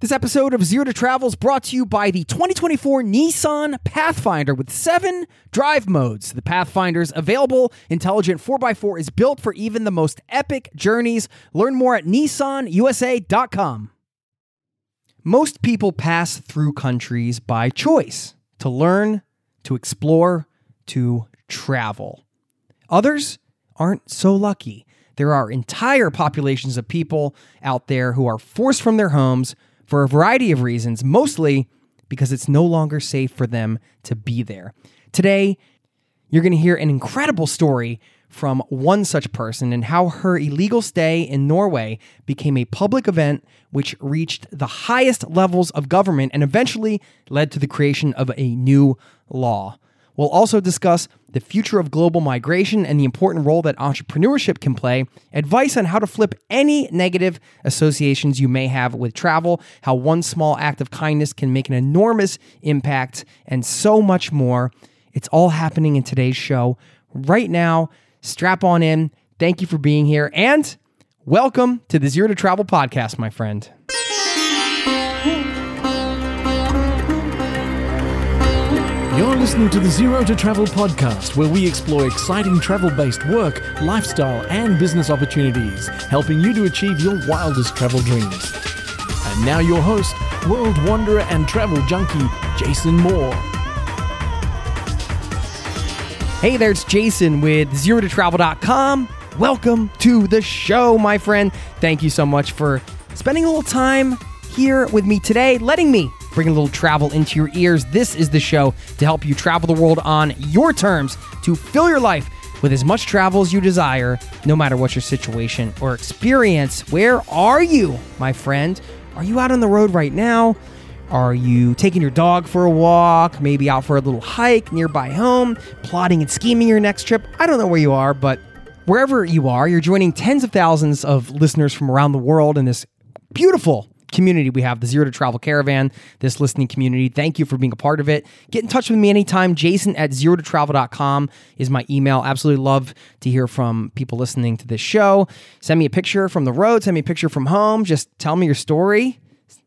This episode of Zero to Travel is brought to you by the 2024 Nissan Pathfinder with seven drive modes. The Pathfinder's available intelligent 4x4 is built for even the most epic journeys. Learn more at nissanusa.com. Most people pass through countries by choice to learn, to explore, to travel. Others aren't so lucky. There are entire populations of people out there who are forced from their homes for a variety of reasons, mostly because it's no longer safe for them to be there. Today, you're going to hear an incredible story from one such person and how her illegal stay in Norway became a public event which reached the highest levels of government and eventually led to the creation of a new law. We'll also discuss the future of global migration and the important role that entrepreneurship can play, advice on how to flip any negative associations you may have with travel, how one small act of kindness can make an enormous impact, and so much more. It's all happening in today's show. Right now, strap on in. Thank you for being here, and welcome to the Zero to Travel podcast, my friend. You're listening to the Zero to Travel podcast, where we explore exciting travel based work, lifestyle, and business opportunities, helping you to achieve your wildest travel dreams. And now, your host, world wanderer and travel junkie, Jason Moore. Hey there, it's Jason with zerototravel.com. Welcome to the show, my friend. Thank you so much for spending a little time here with me today, letting me bring a little travel into your ears. This is the show to help you travel the world on your terms, to fill your life with as much travel as you desire, no matter what your situation or experience. Where are you, my friend? Are you out on the road right now? Are you taking your dog for a walk, maybe out for a little hike nearby home, plotting and scheming your next trip? I don't know where you are, but wherever you are, you're joining tens of thousands of listeners from around the world in this beautiful community we have, the Zero to Travel Caravan, this listening community. Thank you for being a part of it. Get in touch with me anytime. Jason at zero to travel.com is my email. Absolutely love to hear from people listening to this show. Send me a picture from the road, send me a picture from home. Just tell me your story.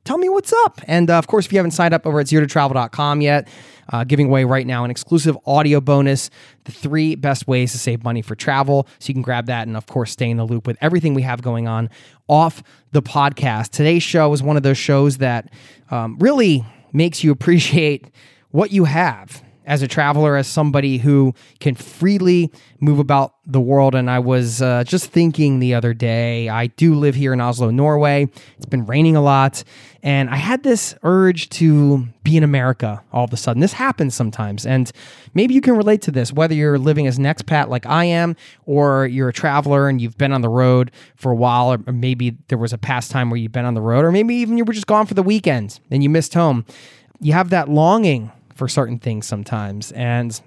Tell me what's up. And uh, of course, if you haven't signed up over at zero to travel.com yet, uh, giving away right now an exclusive audio bonus the three best ways to save money for travel. So you can grab that and, of course, stay in the loop with everything we have going on off the podcast. Today's show is one of those shows that um, really makes you appreciate what you have as a traveler, as somebody who can freely move about the world. And I was uh, just thinking the other day, I do live here in Oslo, Norway. It's been raining a lot. And I had this urge to be in America all of a sudden. This happens sometimes. And maybe you can relate to this, whether you're living as an expat like I am, or you're a traveler and you've been on the road for a while, or maybe there was a past time where you've been on the road, or maybe even you were just gone for the weekend and you missed home. You have that longing for certain things sometimes. And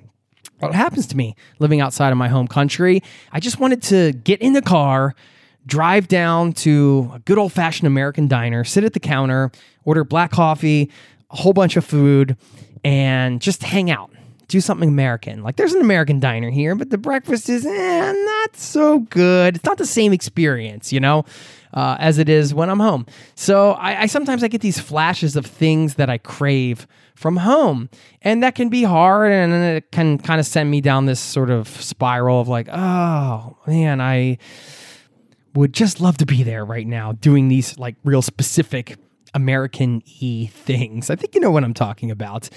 what happens to me living outside of my home country, I just wanted to get in the car, drive down to a good old fashioned American diner, sit at the counter, order black coffee, a whole bunch of food, and just hang out. Do something American. Like there's an American diner here, but the breakfast is eh, not so good. It's not the same experience, you know? Uh, as it is when I'm home. So I, I, sometimes I get these flashes of things that I crave from home, and that can be hard, and it can kind of send me down this sort of spiral of like, oh man, I would just love to be there right now, doing these like real specific American e things. I think you know what I'm talking about.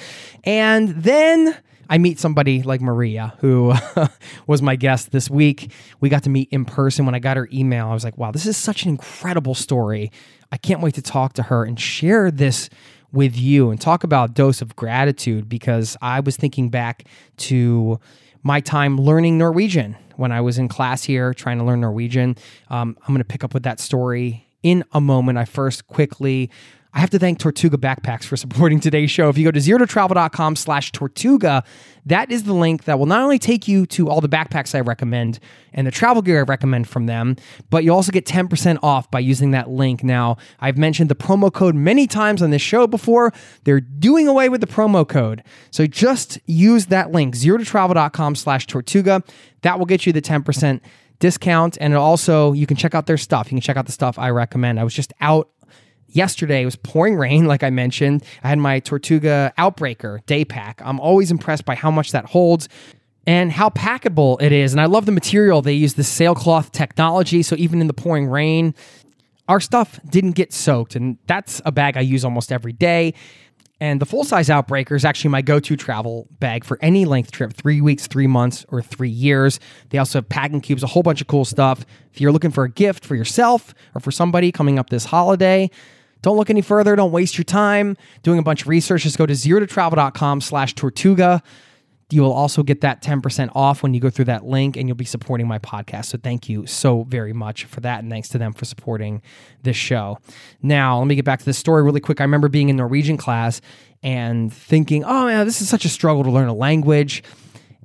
And then I meet somebody like Maria, who was my guest this week. We got to meet in person. When I got her email, I was like, wow, this is such an incredible story. I can't wait to talk to her and share this with you and talk about dose of gratitude because I was thinking back to my time learning Norwegian when I was in class here trying to learn Norwegian. Um, I'm going to pick up with that story in a moment. I first quickly I have to thank Tortuga Backpacks for supporting today's show. If you go to zerototravel.com slash Tortuga, that is the link that will not only take you to all the backpacks I recommend and the travel gear I recommend from them, but you also get 10% off by using that link. Now, I've mentioned the promo code many times on this show before. They're doing away with the promo code. So just use that link, zerototravel.com slash Tortuga. That will get you the 10% discount. And also, you can check out their stuff. You can check out the stuff I recommend. I was just out yesterday it was pouring rain like i mentioned. I had my tortuga outbreaker day pack. I'm always impressed by how much that holds and how packable it is. And i love the material. They use the sailcloth technology. So even in the pouring rain our stuff didn't get soaked. And that's a bag i use almost every day. And the full size Outbreaker is actually my go to travel bag for any length trip three weeks, three months, or three years. They also have packing cubes, a whole bunch of cool stuff. If you're looking for a gift for yourself or for somebody coming up this holiday, don't look any further. Don't waste your time doing a bunch of research. Just go to zerototravel.com slash Tortuga. You will also get that 10% off when you go through that link and you'll be supporting my podcast. So thank you so very much for that. And thanks to them for supporting this show. Now, let me get back to this story really quick. I remember being in Norwegian class and thinking, oh, man, this is such a struggle to learn a language.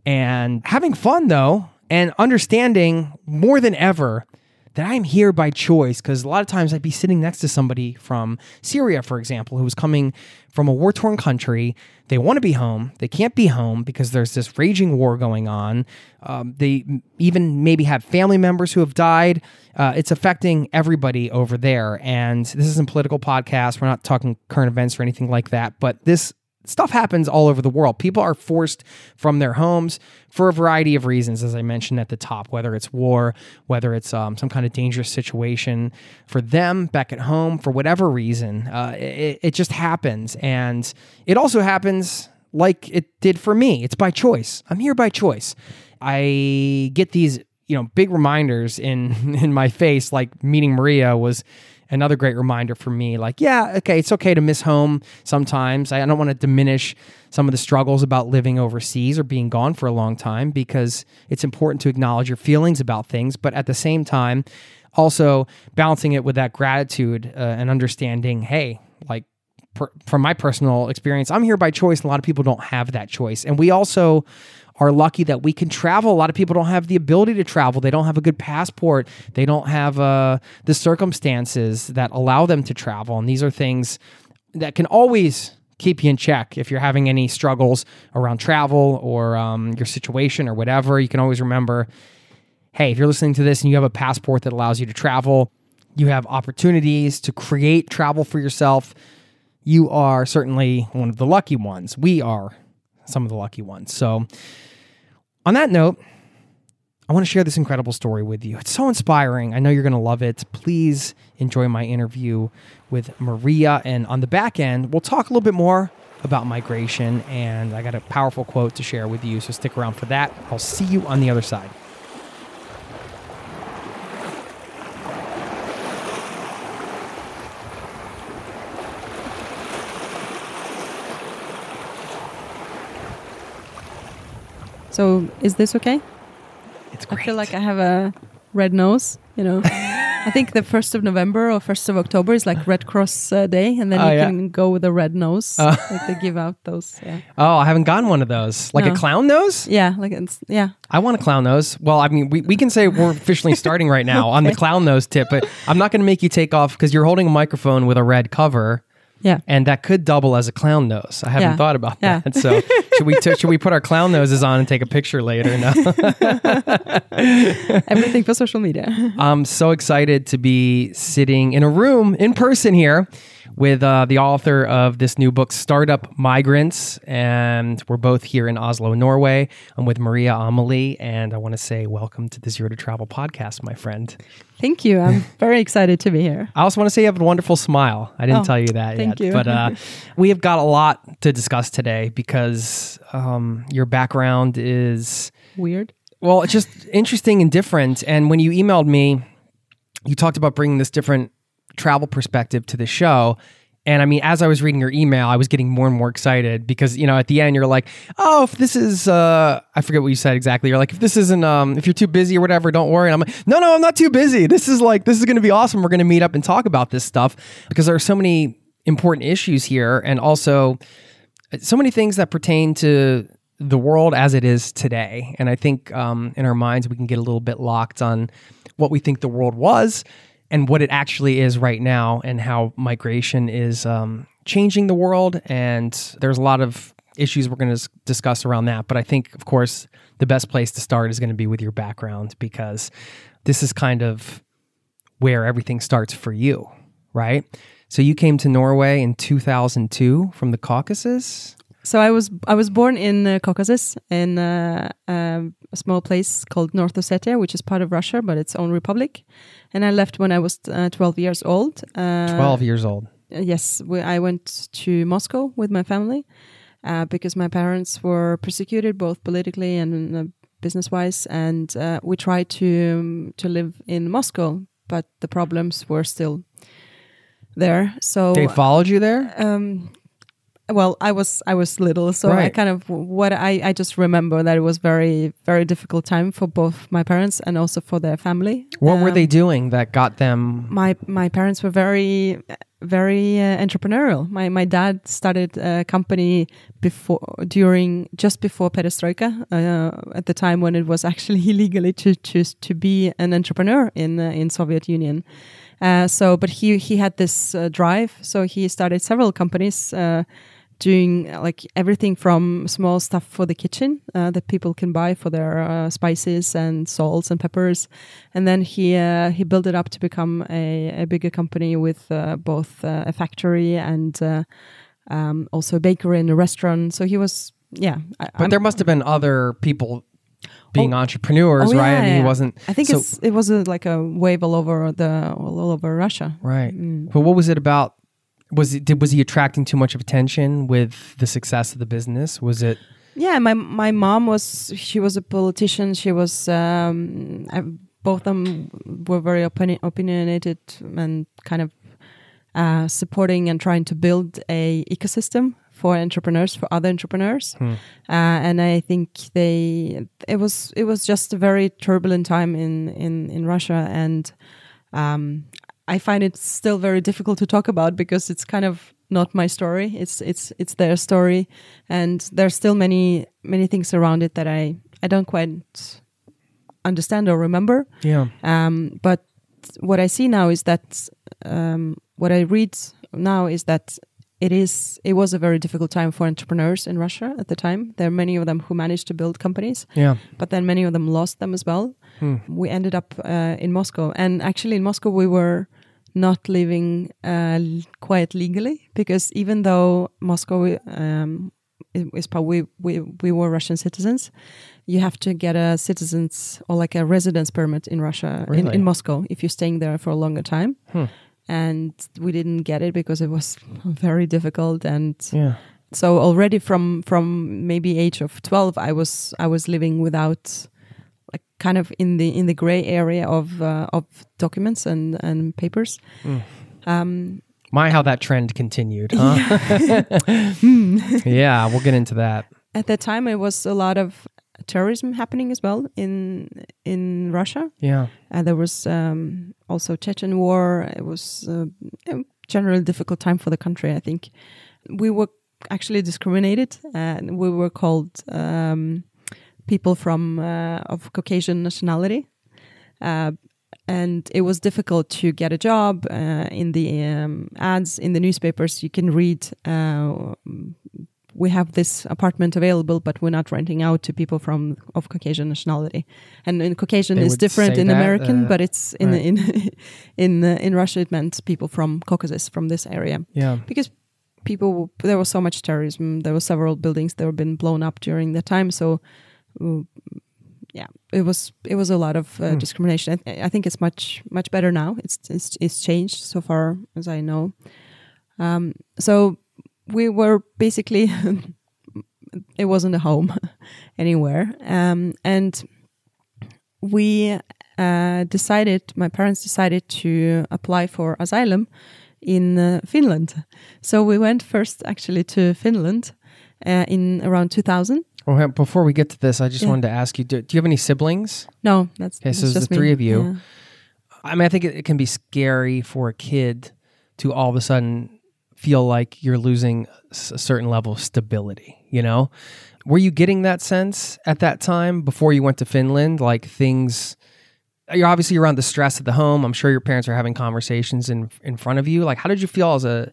And having fun though, and understanding more than ever that I'm here by choice because a lot of times I'd be sitting next to somebody from Syria, for example, who was coming from a war torn country. They want to be home. They can't be home because there's this raging war going on. Um, they even maybe have family members who have died. Uh, it's affecting everybody over there. And this isn't political podcast. We're not talking current events or anything like that. But this stuff happens all over the world. People are forced from their homes for a variety of reasons, as I mentioned at the top, whether it's war, whether it's um, some kind of dangerous situation for them back at home, for whatever reason. Uh, it, it just happens. And it also happens like it did for me. It's by choice. I'm here by choice. I get these, you know, big reminders in in my face, like meeting Maria was another great reminder for me like yeah okay it's okay to miss home sometimes. I don't want to diminish some of the struggles about living overseas or being gone for a long time because it's important to acknowledge your feelings about things but at the same time also balancing it with that gratitude uh, and understanding hey like per, from my personal experience i'm here by choice a lot of people don't have that choice. And we also are lucky that we can travel. A lot of people don't have the ability to travel. They don't have a good passport. They don't have uh, the circumstances that allow them to travel. And these are things that can always keep you in check if you're having any struggles around travel or um, your situation or whatever. You can always remember hey, if you're listening to this and you have a passport that allows you to travel, you have opportunities to create travel for yourself. You are certainly one of the lucky ones. We are some of the lucky ones. So, on that note, I want to share this incredible story with you. It's so inspiring. I know you're going to love it. Please enjoy my interview with Maria. And on the back end, we'll talk a little bit more about migration. And I got a powerful quote to share with you. So stick around for that. I'll see you on the other side. So is this okay? It's great. I feel like I have a red nose, you know. I think the 1st of November or 1st of October is like Red Cross uh, Day, and then Oh, you yeah. can go with a red nose. Uh. like they give out those. Yeah, Oh, I haven't gotten one of those. Like a clown nose? yeah like it's, yeah. I want a clown nose. Well, I mean, we, we can say we're officially starting right now on the clown nose tip, but I'm not going to make you take off because you're holding a microphone with a red cover. Yeah. and that could double as a clown nose. I haven't Yeah. thought about Yeah. that. So should we t- should we put our clown noses on and take a picture later? No, Everything for social media. I'm so excited to be sitting in a room in person here with uh, the author of this new book, Startup Migrants. And we're both here in Oslo, Norway. I'm with Maria Amelie, and I want to say welcome to the Zero to Travel podcast, my friend. Thank you. I'm very excited to be here. I also want to say you have a wonderful smile. I didn't Oh, tell you that thank yet. you. But uh, we have got a lot to discuss today because um, your background is. Weird. Well, it's just interesting and different. And when you emailed me, you talked about bringing this different travel perspective to the show. And I mean, as I was reading your email, I was getting more and more excited because, you know, at the end, you're like, oh, if this is, uh, I forget what you said exactly. You're like, if this isn't, um, if you're too busy or whatever, don't worry. And I'm like, no, no, I'm not too busy. This is like, this is going to be awesome. We're going to meet up and talk about this stuff because there are so many important issues here. And also, so many things that pertain to the world as it is today. And I think um, in our minds, we can get a little bit locked on what we think the world was and what it actually is right now, and how migration is um, changing the world. And there's a lot of issues we're going to discuss around that. But I think, of course, the best place to start is going to be with your background because this is kind of where everything starts for you, right? So you came to Norway in 2002 from the Caucasus. So I was I was born in uh, Caucasus in uh, um, a small place called North Ossetia, which is part of Russia, but its own republic. And I left when I was uh, 12 years old. Uh, 12 years old. yes, we, I went to Moscow with my family uh, because my parents were persecuted both politically and uh, business wise, and uh, we tried to um, to live in Moscow, but the problems were still there. So They followed you there? um well i was i was little so i kind of what i i just remember that it was very very difficult time for both my parents and also for their family. What were Um, they doing that got them? my my parents were very very uh, entrepreneurial. My my dad started a company before during just before perestroika uh, at the time when it was actually illegally to choose to be an entrepreneur in uh, in soviet union. Uh, so but he he had this uh, drive so he started several companies uh, doing uh, like everything from small stuff for the kitchen uh, that people can buy for their uh, spices and salts and peppers, and then he uh, he built it up to become a, a bigger company with uh, both uh, a factory and uh, um, also a bakery and a restaurant. So he was yeah. I, But I'm- there must have been other people being Oh. entrepreneurs, oh, right? yeah, I mean, he wasn't. I think so- it's it was a, like a wave all over the all over Russia. right. Mm. But what was it about? Was it did was he attracting too much of attention with the success of the business? Was it Yeah, my my mom was she was a politician. She was um, I, both of them were very opini- opinionated and kind of uh, supporting and trying to build a ecosystem for entrepreneurs for other entrepreneurs. Hmm. Uh, and I think they it was it was just a very turbulent time in in in Russia and. Um, I find it still very difficult to talk about because it's kind of not my story. It's it's it's their story, and there's still many many things around it that I I don't quite understand or remember. yeah? Um, but what I see now is that um, what I read now is that it is it was a very difficult time for entrepreneurs in Russia at the time. There are many of them who managed to build companies, Yeah. but then many of them lost them as well. Hmm. We ended up uh, in Moscow, and actually in Moscow we were not living uh, quite legally because even though Moscow um, is probably we we were Russian citizens, you have to get a citizens or like a residence permit in Russia in, Really? in Moscow if you're staying there for a longer time. Hmm. And we didn't get it because it was very difficult and Yeah. so already from from maybe age of 12 i was i was living without kind of in the in the gray area of uh, of documents and and papers Mm. um My, how that trend continued, huh? yeah, we'll get into that. at that time it was a lot of terrorism happening as well in in russia Yeah. uh, there was um also chechen war it was uh, a generally difficult time for the country i think we were actually discriminated and we were called um people from uh, of caucasian nationality uh, and it was difficult to get a job uh, in the um, ads in the newspapers you can read uh, we have this apartment available, but we're not renting out to people from of Caucasian nationality. And in Caucasian They is different in that, American, uh, but it's in right. in in uh, in Russia it meant people from Caucasus from this area Yeah. because people there was so much terrorism. There were several buildings that were been blown up during that time. So. Yeah, it was it was a lot of uh, Hmm. discrimination. I, I think it's much much better now. It's it's it's changed so far as I know. Um, so we were basically it wasn't a home anywhere, um, and we uh, decided. My parents decided to apply for asylum in uh, Finland. So we went first actually to Finland uh, in around 2000. Well, before we get to this, I just Yeah. wanted to ask you: Do, do you have any siblings? No, that's Okay, so that's it's the me. three of you. Yeah. I mean, I think it, it can be scary for a kid to all of a sudden feel like you're losing a certain level of stability. You know, were you getting that sense at that time before you went to Finland? Like things, you're obviously around the stress at the home. I'm sure your parents are having conversations in in front of you. Like, how did you feel as a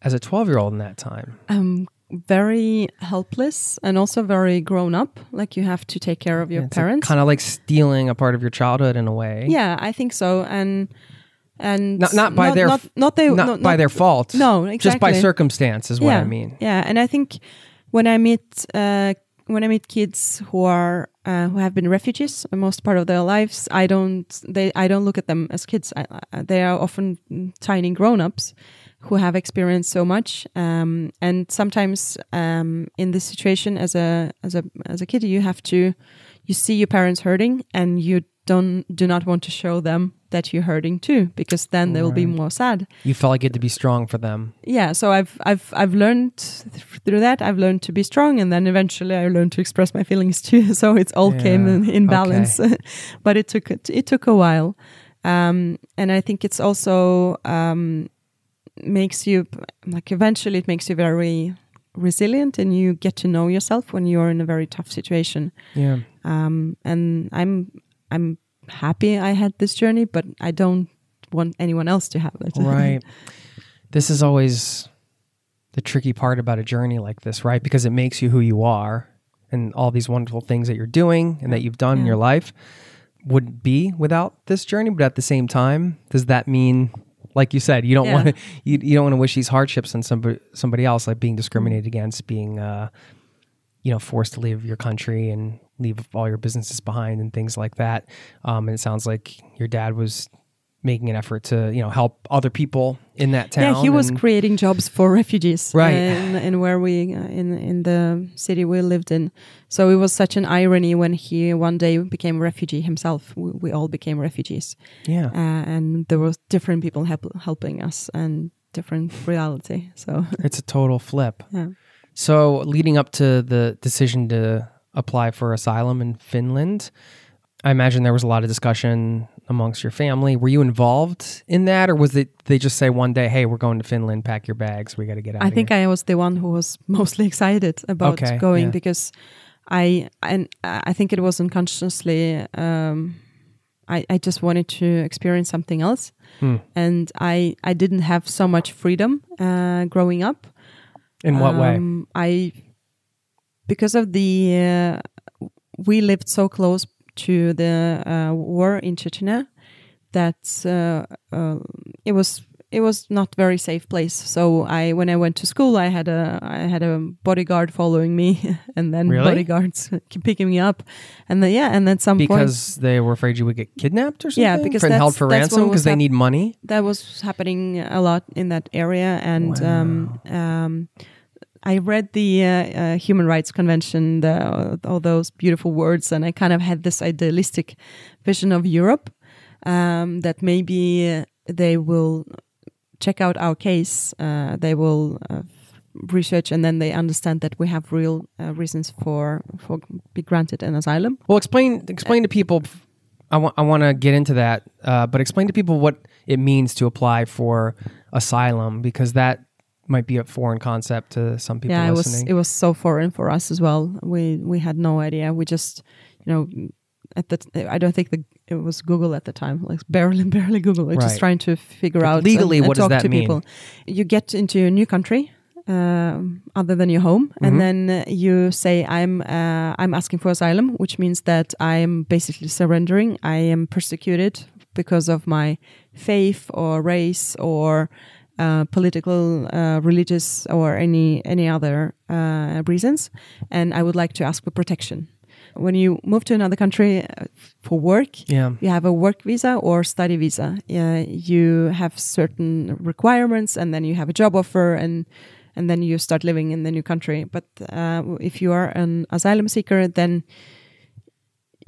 as a 12 year old in that time? um very helpless and also very grown up like you have to take care of your parents kind of like stealing a part of your childhood in a way. yeah i think so and and Not, not by their not, not they not, no, by their fault. no exactly. just by circumstance is what yeah I mean. yeah and i think when i meet uh when i meet kids who are uh, who have been refugees most part of their lives i don't they i don't look at them as kids I, I, they are often tiny grown-ups who have experienced so much. Um, and sometimes um, in this situation as a as a as a kid you have to you see your parents hurting and you don't do not want to show them that you're hurting too because then they will be more sad. You felt like you had to be strong for them. yeah so i've i've i've learned th- through that. I've learned to be strong and then eventually i learned to express my feelings too. So it's all came Yeah, in, in okay. balance. But it took it, it took a while. Um and i think it's also um makes you like eventually it makes you very resilient and you get to know yourself when you're in a very tough situation Yeah. um and i'm i'm happy i had this journey but i don't want anyone else to have it right. This is always the tricky part about a journey like this, right? Because it makes you who you are and all these wonderful things that you're doing and that you've done in your life would be without this journey. But at the same time, does that mean, like you said, you don't Yeah. want to you, you don't want to wish these hardships on somebody somebody else, like being discriminated against, being uh, you know, forced to leave your country and leave all your businesses behind and things like that. Um, and it sounds like your dad was making an effort to, you know, help other people in that town. Yeah, he was and- creating jobs for refugees, Right. In, in where we uh, in in the city we lived in. So it was such an irony when he one day became a refugee himself. We, we all became refugees, yeah. uh, and there was different people help, helping us and different reality. So it's a total flip. yeah, So, leading up to the decision to apply for asylum in Finland, I imagine there was a lot of discussion amongst your family. Were you involved in that, or was it they just say one day, "Hey, we're going to Finland. Pack your bags. We got to get out." I think I was the one who was mostly excited about Okay, going yeah. because I and I think it was unconsciously. Um, I, I just wanted to experience something else, Hmm. and I I didn't have so much freedom uh, growing up. In what way? Um, I because of the uh, we lived so close to the uh, war in Chechnya that uh, uh, it was it was not very safe place. So I when I went to school, I had a I had a bodyguard following me, and then Really? bodyguards picking me up, and then yeah, and then some point Because they were afraid you would get kidnapped or something. Yeah, because and held for ransom because they hap- need money. that was happening a lot in that area and um, um, i read the uh, uh, human rights convention the, all those beautiful words and i kind of had this idealistic vision of europe um, that maybe uh, they will check out our case uh, they will uh, research and then they understand that we have real uh, reasons for for be granted an asylum Well, explain explain to people. I want I want to get into that, but explain to people what it means to apply for asylum because that might be a foreign concept to some people yeah, it was it was so foreign for us as well. We we had no idea. We just, you know, at the I don't think the it was Google at the time, like barely barely Google. We're Right. just trying to figure But out legally, and, and what does talk that to mean? people. You get into a new country. um, other than your home, Mhm. and then you say I'm uh, I'm asking for asylum, which means that I am basically surrendering. I am persecuted because of my faith or race or uh, political, uh, religious, or any any other uh, reasons, and I would like to ask for protection. When you move to another country uh, for work, Yeah. you have a work visa or study visa. You have certain requirements, and then you have a job offer, and and then you start living in the new country. But uh, if you are an asylum seeker, then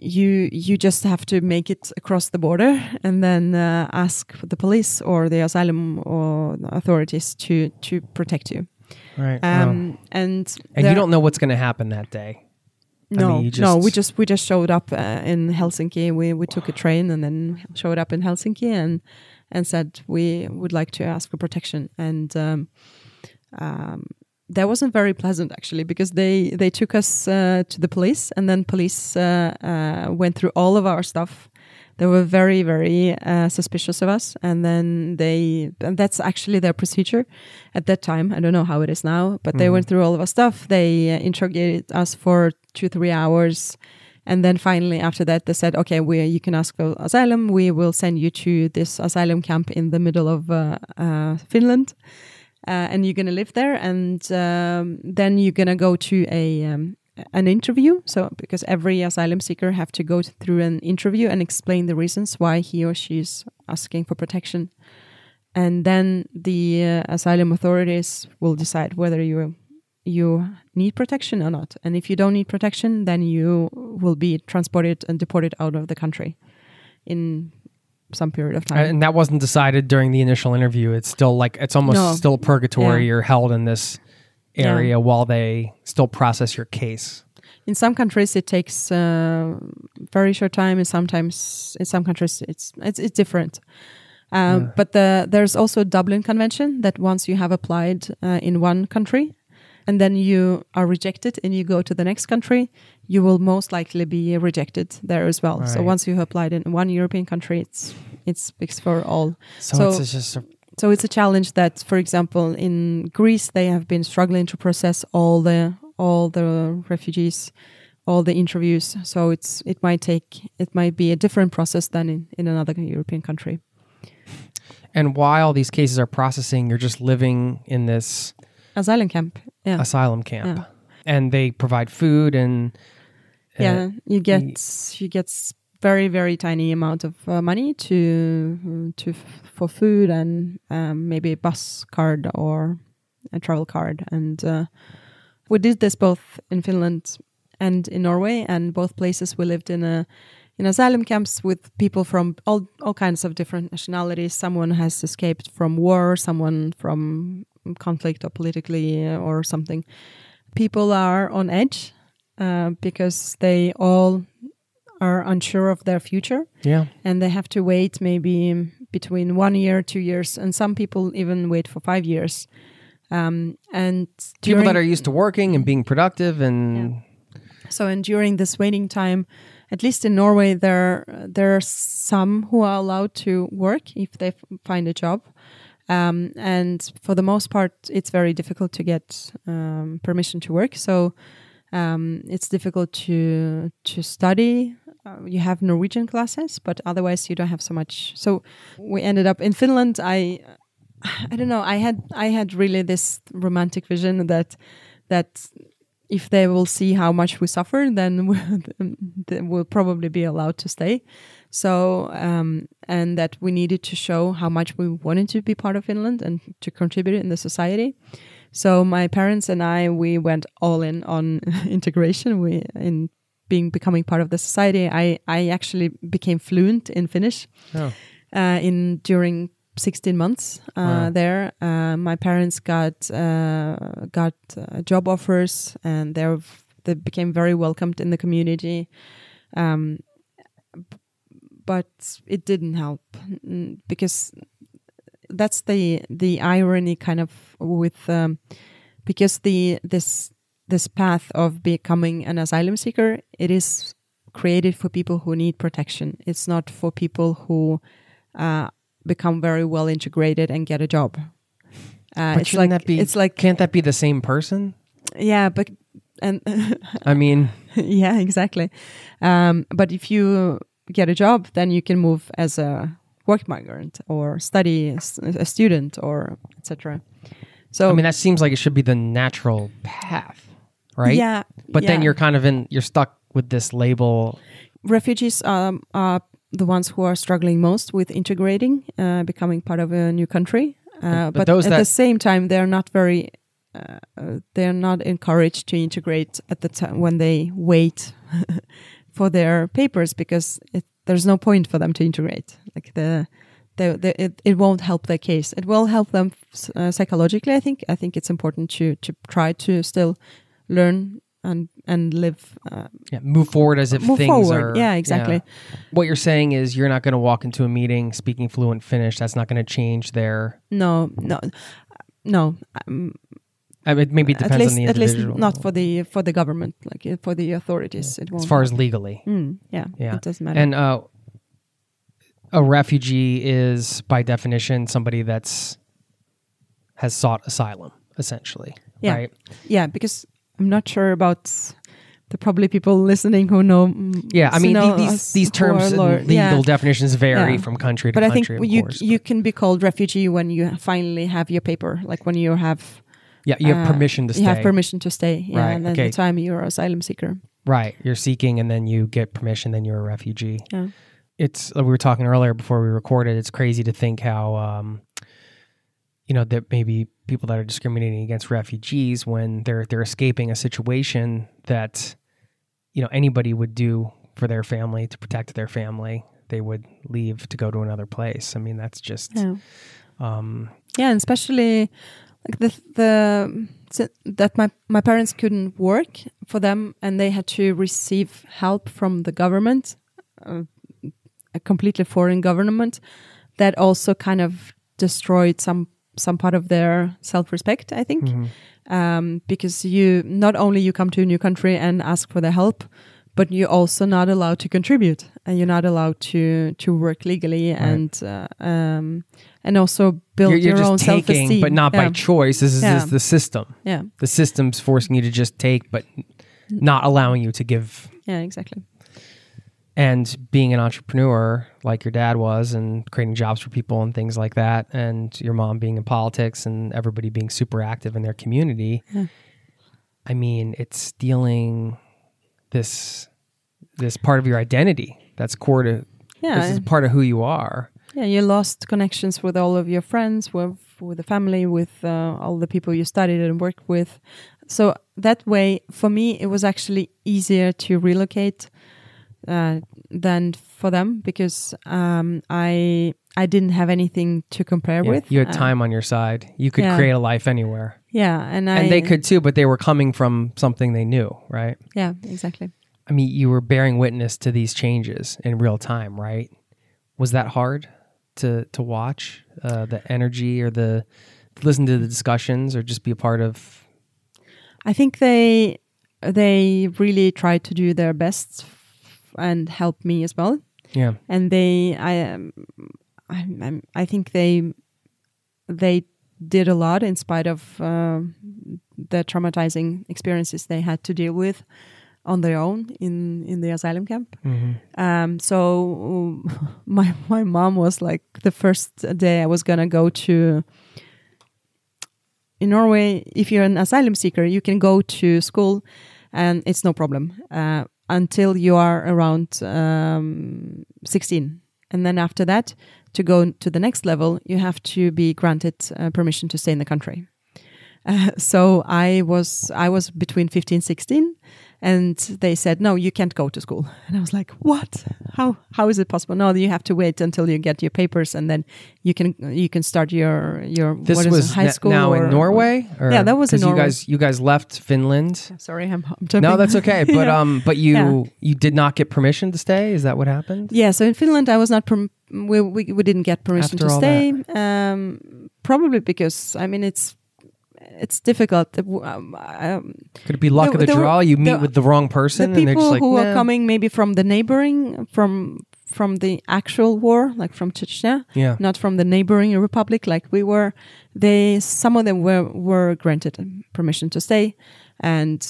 you you just have to make it across the border and then uh, ask the police or the asylum or the authorities to to protect you. Right. Wow. Um, And and you don't know what's going to happen that day. I no, mean, you no, we just- just we just showed up uh, in Helsinki. We we took a train and then showed up in Helsinki and and said we would like to ask for protection. And um, um, that wasn't very pleasant actually because they they took us uh, to the police and then police uh, uh, went through all of our stuff. They were very very uh, suspicious of us, and then they and that's actually their procedure at that time. I don't know how it is now, but they Mhm. went through all of our stuff. They uh, interrogated us for two three hours. And then finally, after that, they said, "Okay, we you can ask for asylum. We will send you to this asylum camp in the middle of uh, uh, Finland, uh, and you're gonna live there. And um, then you're gonna go to a um, an interview. So because every asylum seeker have to go through an interview and explain the reasons why he or she is asking for protection, and then the uh, asylum authorities will decide whether you you need protection or not. And if you don't need protection, then you will be transported and deported out of the country in some period of time. And that wasn't decided during the initial interview. It's still like it's almost No. still purgatory. Yeah. You're held in this Yeah. area while they still process your case. in some countries, it takes uh, very short time, and sometimes in some countries, it's it's, it's different. Um, Yeah. But the, there's also a Dublin Convention that once you have applied uh, in one country, and then you are rejected, and you go to the next country, you will most likely be rejected there as well. So once you have applied in one European country, it's it's fixed for all. So, So- it's it's just a, So it's a challenge that, for example, in Greece they have been struggling to process all the all the refugees, all the interviews. So it's it might take it might be a different process than in, in another European country. and while these cases are processing, you're just living in this Asylum camp, yeah, asylum camp, Yeah. and they provide food and uh, yeah. You get you get very very tiny amount of uh, money to to for food and um, maybe a bus card or a travel card. And uh, we did this both in Finland and in Norway, and both places we lived in a in asylum camps with people from all all kinds of different nationalities. Someone has escaped from war, someone from conflict or politically uh, or something. People are on edge uh, because they all are unsure of their future yeah, and they have to wait maybe between one year, two years, and some people even wait for five years. Um, and people that are used to working and being productive and Yeah. so and during this waiting time, at least in Norway, there there are some who are allowed to work if they f- find a job. Um, and for the most part, it's very difficult to get um, permission to work. So um, it's difficult to to study. Uh, you have Norwegian classes, but otherwise you don't have so much. So we ended up in Finland. I I don't know. I had I had really this romantic vision that that if they will see how much we suffer, then we'll, then we'll probably be allowed to stay. So, um, and that we needed to show how much we wanted to be part of Finland and to contribute in the society. So my parents and I, we went all in on integration. We in being becoming part of the society. I I actually became fluent in Finnish oh, uh, in during 16 months uh, Wow. there. Uh, my parents got uh, got uh, job offers, and they they became very welcomed in the community. Um, but it didn't help mm, because that's the the irony kind of with um, because the this this path of becoming an asylum seeker it is created for people who need protection it's not for people who uh, become very well integrated and get a job Uh, But it's shouldn't like that be? it's like can't that be the same person? yeah, but and I mean, yeah, exactly. Um, but if you get a job, then you can move as a work migrant or study a student or etc. So I mean that seems like it should be the natural path, right? yeah, But then you're kind of in. You're stuck with this label. refugees um, are the ones who are struggling most with integrating, uh, becoming part of a new country. Uh, But but at that- the same time, they're not very. Uh, uh, they're not encouraged to integrate at the time when they wait for their papers because it, there's no point for them to integrate. Like the, the, the it, it won't help their case. It will help them uh, psychologically. I think. I think it's important to to try to still learn and and live uh, Yeah, move forward as if move things forward. are. yeah, exactly. What you're saying is you're not going to walk into a meeting speaking fluent Finnish. That's not going to change their. No, no, no. Um, I mean, maybe it at depends least, on the individual. at least not for the for the government, like uh, for the authorities. It won't. as far as legally. Mm, yeah, Yeah. it doesn't matter. And uh, a refugee is, by definition, somebody that's has sought asylum, essentially. Yeah. Right. yeah, because I'm not sure about the probably people listening who know. mm, Yeah. I mean, the- these these terms and lawyer- legal yeah. definitions vary Yeah. from country to But I think of you course, you but- can be called refugee when you finally have your paper, like when you have yeah, you have uh, permission to stay. You have permission to stay. Yeah, Right, and then okay. the time you're an asylum seeker. Right. You're seeking, and then you get permission. Then you're a refugee. Yeah. it's uh, we were talking earlier before we recorded it's crazy to think how um you know that maybe people that are discriminating against refugees when they're they're escaping a situation that you know anybody would do for their family to protect their family they would leave to go to another place i mean that's just Yeah. um yeah and especially like the the so that my my parents couldn't work for them and they had to receive help from the government uh, a completely foreign government that also kind of destroyed some some part of their self-respect i think mhm. um, because you not only you come to a new country and ask for the help but you're also not allowed to contribute and you're not allowed to to work legally and uh, um, and also build you're, you're your own just taking self-esteem but not yeah. by choice. This is, Yeah. this is the system. Yeah. The system's forcing you to just take but not allowing you to give. Yeah exactly. And being an entrepreneur like your dad was and creating jobs for people and things like that and your mom being in politics and everybody being super active in their community Yeah. i mean it's stealing this this part of your identity that's core to yeah this is part of who you are yeah you lost connections with all of your friends with with the family with uh, all the people you studied and worked with so that way for me it was actually easier to relocate uh, than for them because um, I I didn't have anything to compare Yeah, with. you had Uh, time on your side you could yeah. create a life anywhere yeah, and I and they could too but they were coming from something they knew right Yeah, exactly. I mean you were bearing witness to these changes in real time right? Was that hard to to watch uh, the energy or the listen to the discussions or just be a part of? I think they they really tried to do their best and help me as well. yeah. And they I um, I, I'm- I think they they did a lot in spite of um the traumatizing experiences they had to deal with on their own in in the asylum camp. hmm Um, so my my mom was like the first day I was gonna go to. In Norway, if you're an asylum seeker, you can go to school, and it's no problem uh, until you are around um, 16, and then after that, to go to the next level, you have to be granted uh, permission to stay in the country. Uh, so I was I was between 15 16 and they said no you can't go to school and I was like what how how is it possible no you have to wait until you get your papers and then you can you can start your your this what is was it, high school now or- in norway or, Yeah, that was in 'cause you guys you guys left finland sorry I'm, I'm jumping. no that's okay but Yeah. um but you Yeah. you did not get permission to stay is that what happened Yeah, so in Finland, I was not. Perm- we, we we didn't get permission After to stay. Um, probably because I mean it's it's difficult. Um, um, could it be luck There- of the there were- draw you meet with the wrong the person and people like who nah. are coming maybe from the neighboring from from the actual war, like from Chechnya, Yeah. not from the neighboring republic. Like we were, they some of them were were granted permission to stay, and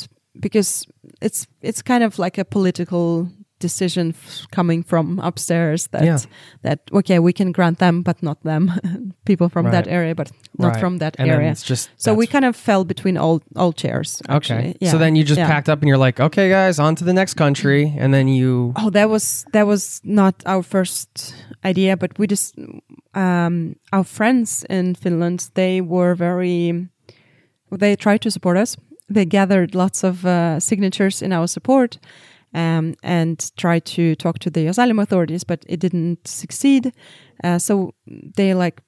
because it's it's kind of like a political decision f- coming from upstairs that Yeah. that okay we can grant them but not them people from that area but not Right. from that and area just so we kind of fell between all all chairs actually. okay. Yeah. So then you just Yeah. packed up and you're like, okay, guys, on to the next country, and then you. Oh, that was that was not our first idea, but we just um, our friends in Finland they were very they tried to support us. They gathered lots of uh, signatures in our support um, and tried to talk to the asylum authorities, but it didn't succeed. Uh, so they like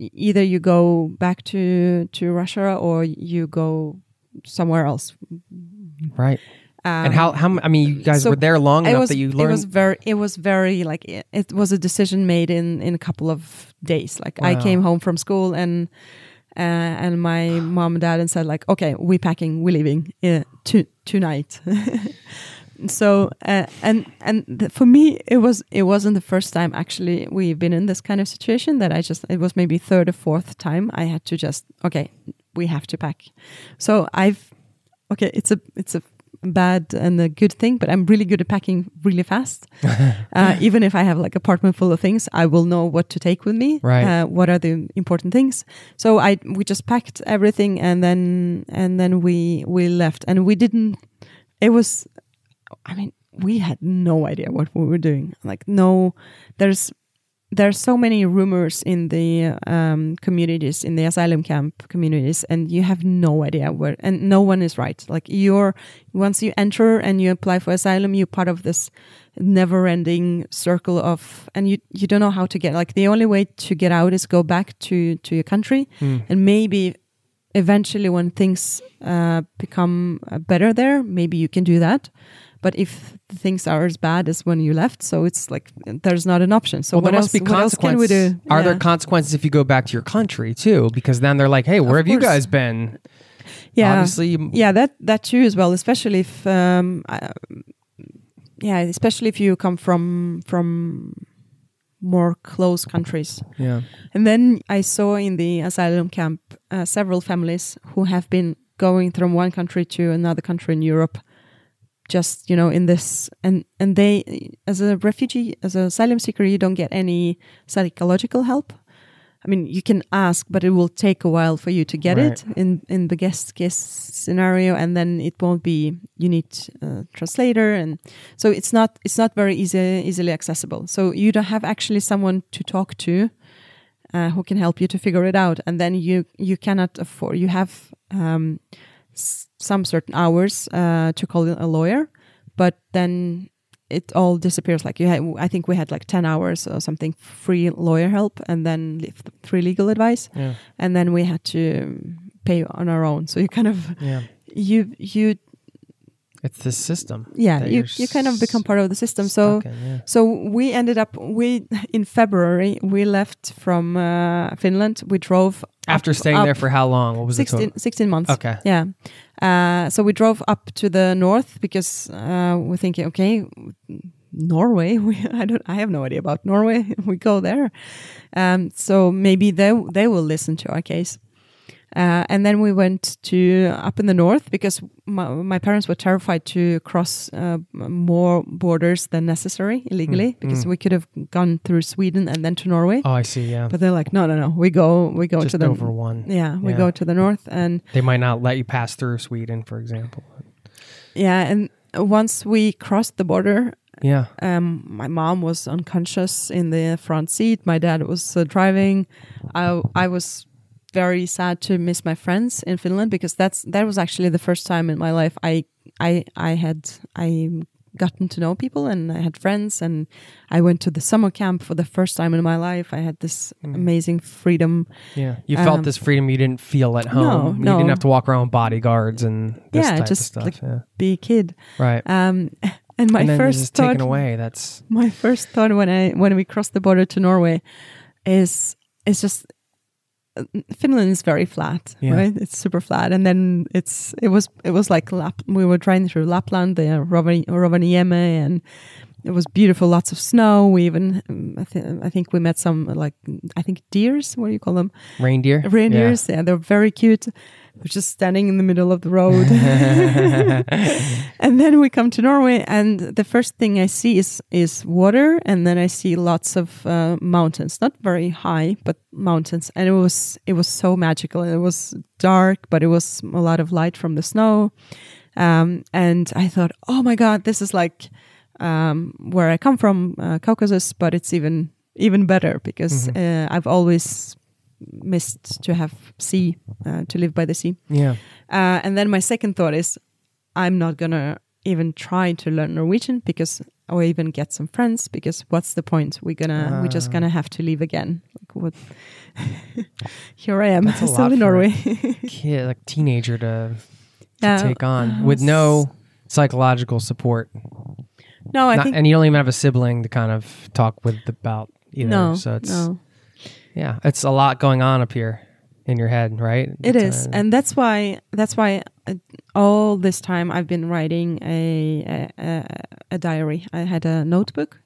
either you go back to to Russia or you go somewhere else. Right. Um, and how how I mean, you guys so were there long enough was that you learned. it was very it was very like it, it was a decision made in in a couple of days like i came home from school and uh, and my mom and dad and said like okay we packing we're leaving uh, to, tonight so uh, and and th- for me it was it wasn't the first time actually we've been in this kind of situation that i just it was maybe third or fourth time i had to just okay we have to pack. So i've okay it's a it's a bad and a good thing but i'm really good at packing really fast. Uh, even if i have like apartment full of things i will know what to take with me Right. uh, what are the important things. So i we just packed everything and then and then we we left. And we didn't it was i mean we had no idea what we were doing. Like no there's there's so many rumors in the um, communities in the asylum camp communities and you have no idea where and no one is right. Like you're once you enter and you apply for asylum you're part of this never ending circle of and you you don't know how to get like the only way to get out is go back to to your country. And maybe eventually when things uh, become uh, better there maybe you can do that but if things are as bad as when you left so it's like there's not an option so well, what there else, must be what else can we consequences. do Are there consequences if you go back to your country too? Because then they're like, hey, where have you guys been? yeah Obviously, yeah that that too as well especially if um uh, yeah especially if you come from from more close countries Yeah. And then I saw in the asylum camp uh, several families who have been going from one country to another country in Europe, just you know, in this and and they, as a refugee, as an asylum seeker, you don't get any psychological help. I mean, you can ask, but it will take a while for you to get it in in the guest case scenario, and then it won't be. You need a translator, and so it's not it's not very easy easily accessible. So you don't have actually someone to talk to uh, who can help you to figure it out, and then you you cannot afford. You have um, s- some certain hours uh, to call a lawyer, but then it all disappears. Like you had, I think we had like ten hours or something free lawyer help, and then free legal advice, Yeah. and then we had to pay on our own. So you kind of Yeah. you you It's the system. yeah you you're kind of become part of the system. So. in, yeah. So we ended up we in February we left from uh, Finland. We drove After up- staying up there for how long? What was 16, the 16 months. Okay. Yeah. Uh, so we drove up to the north because uh, we're thinking, okay, Norway. We, I don't. I have no idea about Norway. we go there, um, so maybe they they will listen to our case. Uh, and then we went to up in the north because my, my parents were terrified to cross uh, more borders than necessary illegally because we could have gone through Sweden and then to Norway. Oh, I see. Yeah. But they're like, no, no, no. We go, we go Just to the over one. Yeah, we Yeah. go to the north, and They might not let you pass through Sweden, for example. yeah, and once we crossed the border, Yeah. um, my mom was unconscious in the front seat. My dad was uh, driving. I I was very sad to miss my friends in Finland because that's that was actually the first time in my life I I I had I gotten to know people and I had friends and I went to the summer camp for the first time in my life. I had this amazing freedom. Yeah. You felt Um, this freedom you didn't feel at home. no, you no. didn't have to walk around with bodyguards and this Yeah, type just of stuff. like- yeah. Be a kid. Right. Um, and my and first thought, taken away. That's my first thought when I when we crossed the border to Norway is it's just Finland is very flat, Yeah. right? It's super flat, and then it's it was it was like Lap. We were driving through Lapland, the Rovani- Rovaniemi, and it was beautiful, lots of snow. We even, um, I, th- I think we met some like, I think deers. What do you call them? Reindeer. Reindeers. Yeah, they're very cute. We're just standing in the middle of the road. and then we come to Norway, and the first thing I see is is water, and then I see lots of uh, mountains, not very high, but mountains, and it was it was so magical. It was dark, but it was a lot of light from the snow, um, and I thought, oh my god, this is like um, where I come from, uh, Caucasus, but it's even even better because uh, I've always missed to have sea uh, to live by the sea. Yeah. Uh, and then my second thought is, I'm not gonna even try to learn Norwegian because, or even get some friends because what's the point? We're gonna, we're just gonna have to leave again. Like what? Here I am, That's a still lot in for a Norway. Kid, like teenager to, to Yeah, take on uh, with no psychological support. No, I Not- think and you don't even have a sibling to kind of talk with about either. no, so it's no. Yeah, it's a lot going on up here in your head, right? It is, a- and that's why that's why uh, all this time I've been writing a, a a diary. I had a notebook,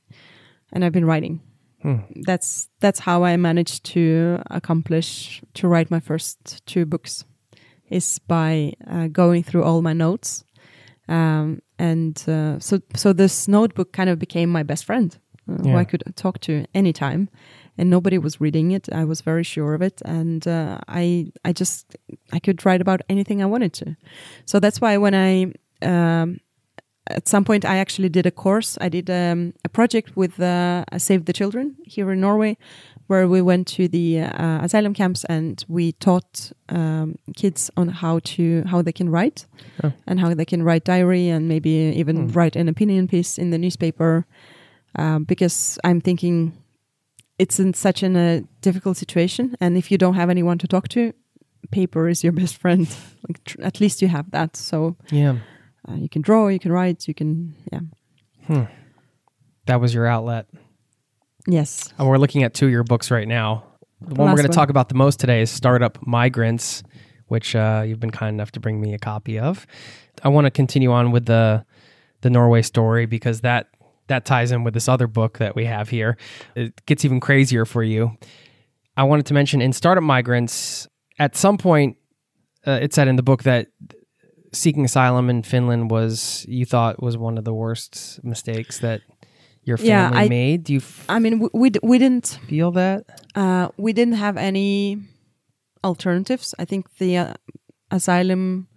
and I've been writing. Hmm. That's that's how I managed to accomplish to write my first two books, is by uh, going through all my notes, um, and uh, so so this notebook kind of became my best friend, uh, who I could talk to anytime and nobody was reading it. I was very sure of it, and uh, I I just I could write about anything I wanted to. So that's why when I um, at some point I actually did a course. I did um, a project with uh, Save the Children here in Norway, where we went to the uh, asylum camps and we taught um, kids on how to how they can write Oh. and how they can write diary and maybe even Hmm. write an opinion piece in the newspaper. Um, because I'm thinking it's in such an, a difficult situation, and if you don't have anyone to talk to, paper is your best friend. like tr- at least you have that, so yeah. uh, you can draw, you can write, you can yeah. Hmm. That was your outlet. Yes, And we're looking at two of your books right now. The one we're going to talk about the most today is Startup Migrants, which uh, you've been kind enough to bring me a copy of. I want to continue on with the the Norway story because that that ties in with this other book that we have here. It gets even crazier for you. I wanted to mention in Startup Migrants, at some point, uh, it said in the book that seeking asylum in Finland was you thought was one of the worst mistakes that your family Yeah, I- made. Do you f- I mean we we, we didn't feel that? uh, we didn't have any alternatives. I think the uh, asylum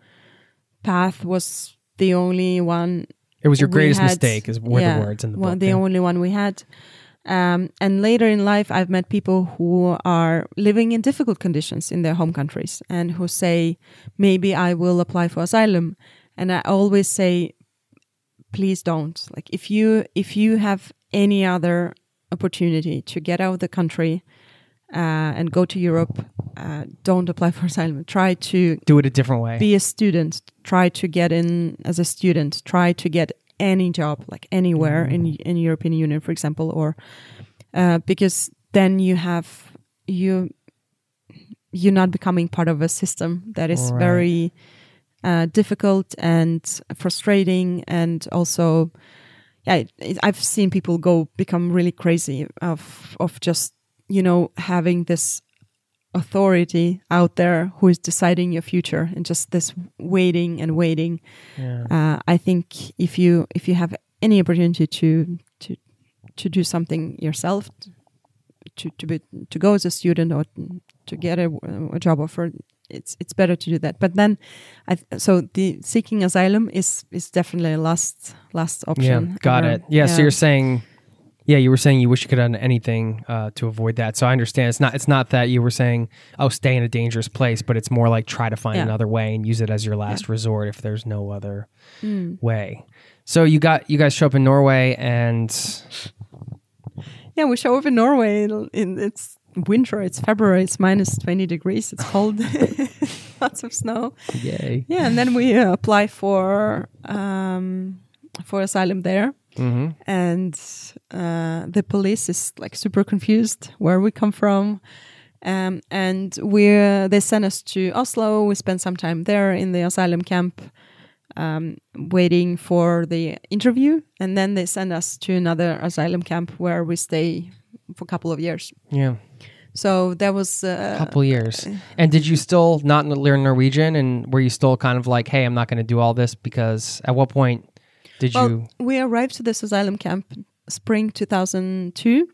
path was the only one It was your greatest had- mistake, is were yeah, the words in the well, book. the yeah. only one we had. Um, and later in life, I've met people who are living in difficult conditions in their home countries and who say, maybe I will apply for asylum. And I always say, please don't. Like if you if you have any other opportunity to get out of the country and go to Europe, uh, don't apply for asylum. Try to Do it a different way. be a student try to get in as a student try to get any job like anywhere in in european union for example or uh, because then you have you you're not becoming part of a system that is Right. very uh, difficult and frustrating and also yeah it, it, i've seen people go become really crazy of of just you know having this authority out there who is deciding your future and just this waiting and waiting yeah. uh, i think if you if you have any opportunity to to to do something yourself to to be to go as a student or to get a, a job offer it's it's better to do that but then i so the seeking asylum is is definitely a last last option Yeah, got ever. it. Yeah, so you're saying, yeah, you were saying you wish you could have done anything uh, to avoid that. So I understand. It's not. It's not that you were saying, oh, stay in a dangerous place, but it's more like try to find Yeah. another way and use it as your last resort if there's no other Mm. way. So you got you guys show up in Norway and Yeah, we show up in Norway. In, in it's winter. It's February. It's minus twenty degrees. It's cold. Lots of snow. yay. Yeah, and then we uh, apply for um, for asylum there, hmm and uh, the police is like super confused where we come from. Um, and we they sent us to Oslo. We spent some time there in the asylum camp, um, waiting for the interview, and then they send us to another asylum camp where we stay for a couple of years. Yeah. So that was uh, couple years. And did you still not learn Norwegian? And were you still kind of like, hey, I'm not going to do all this because at what point did well, you? we arrived to this asylum camp spring 2002,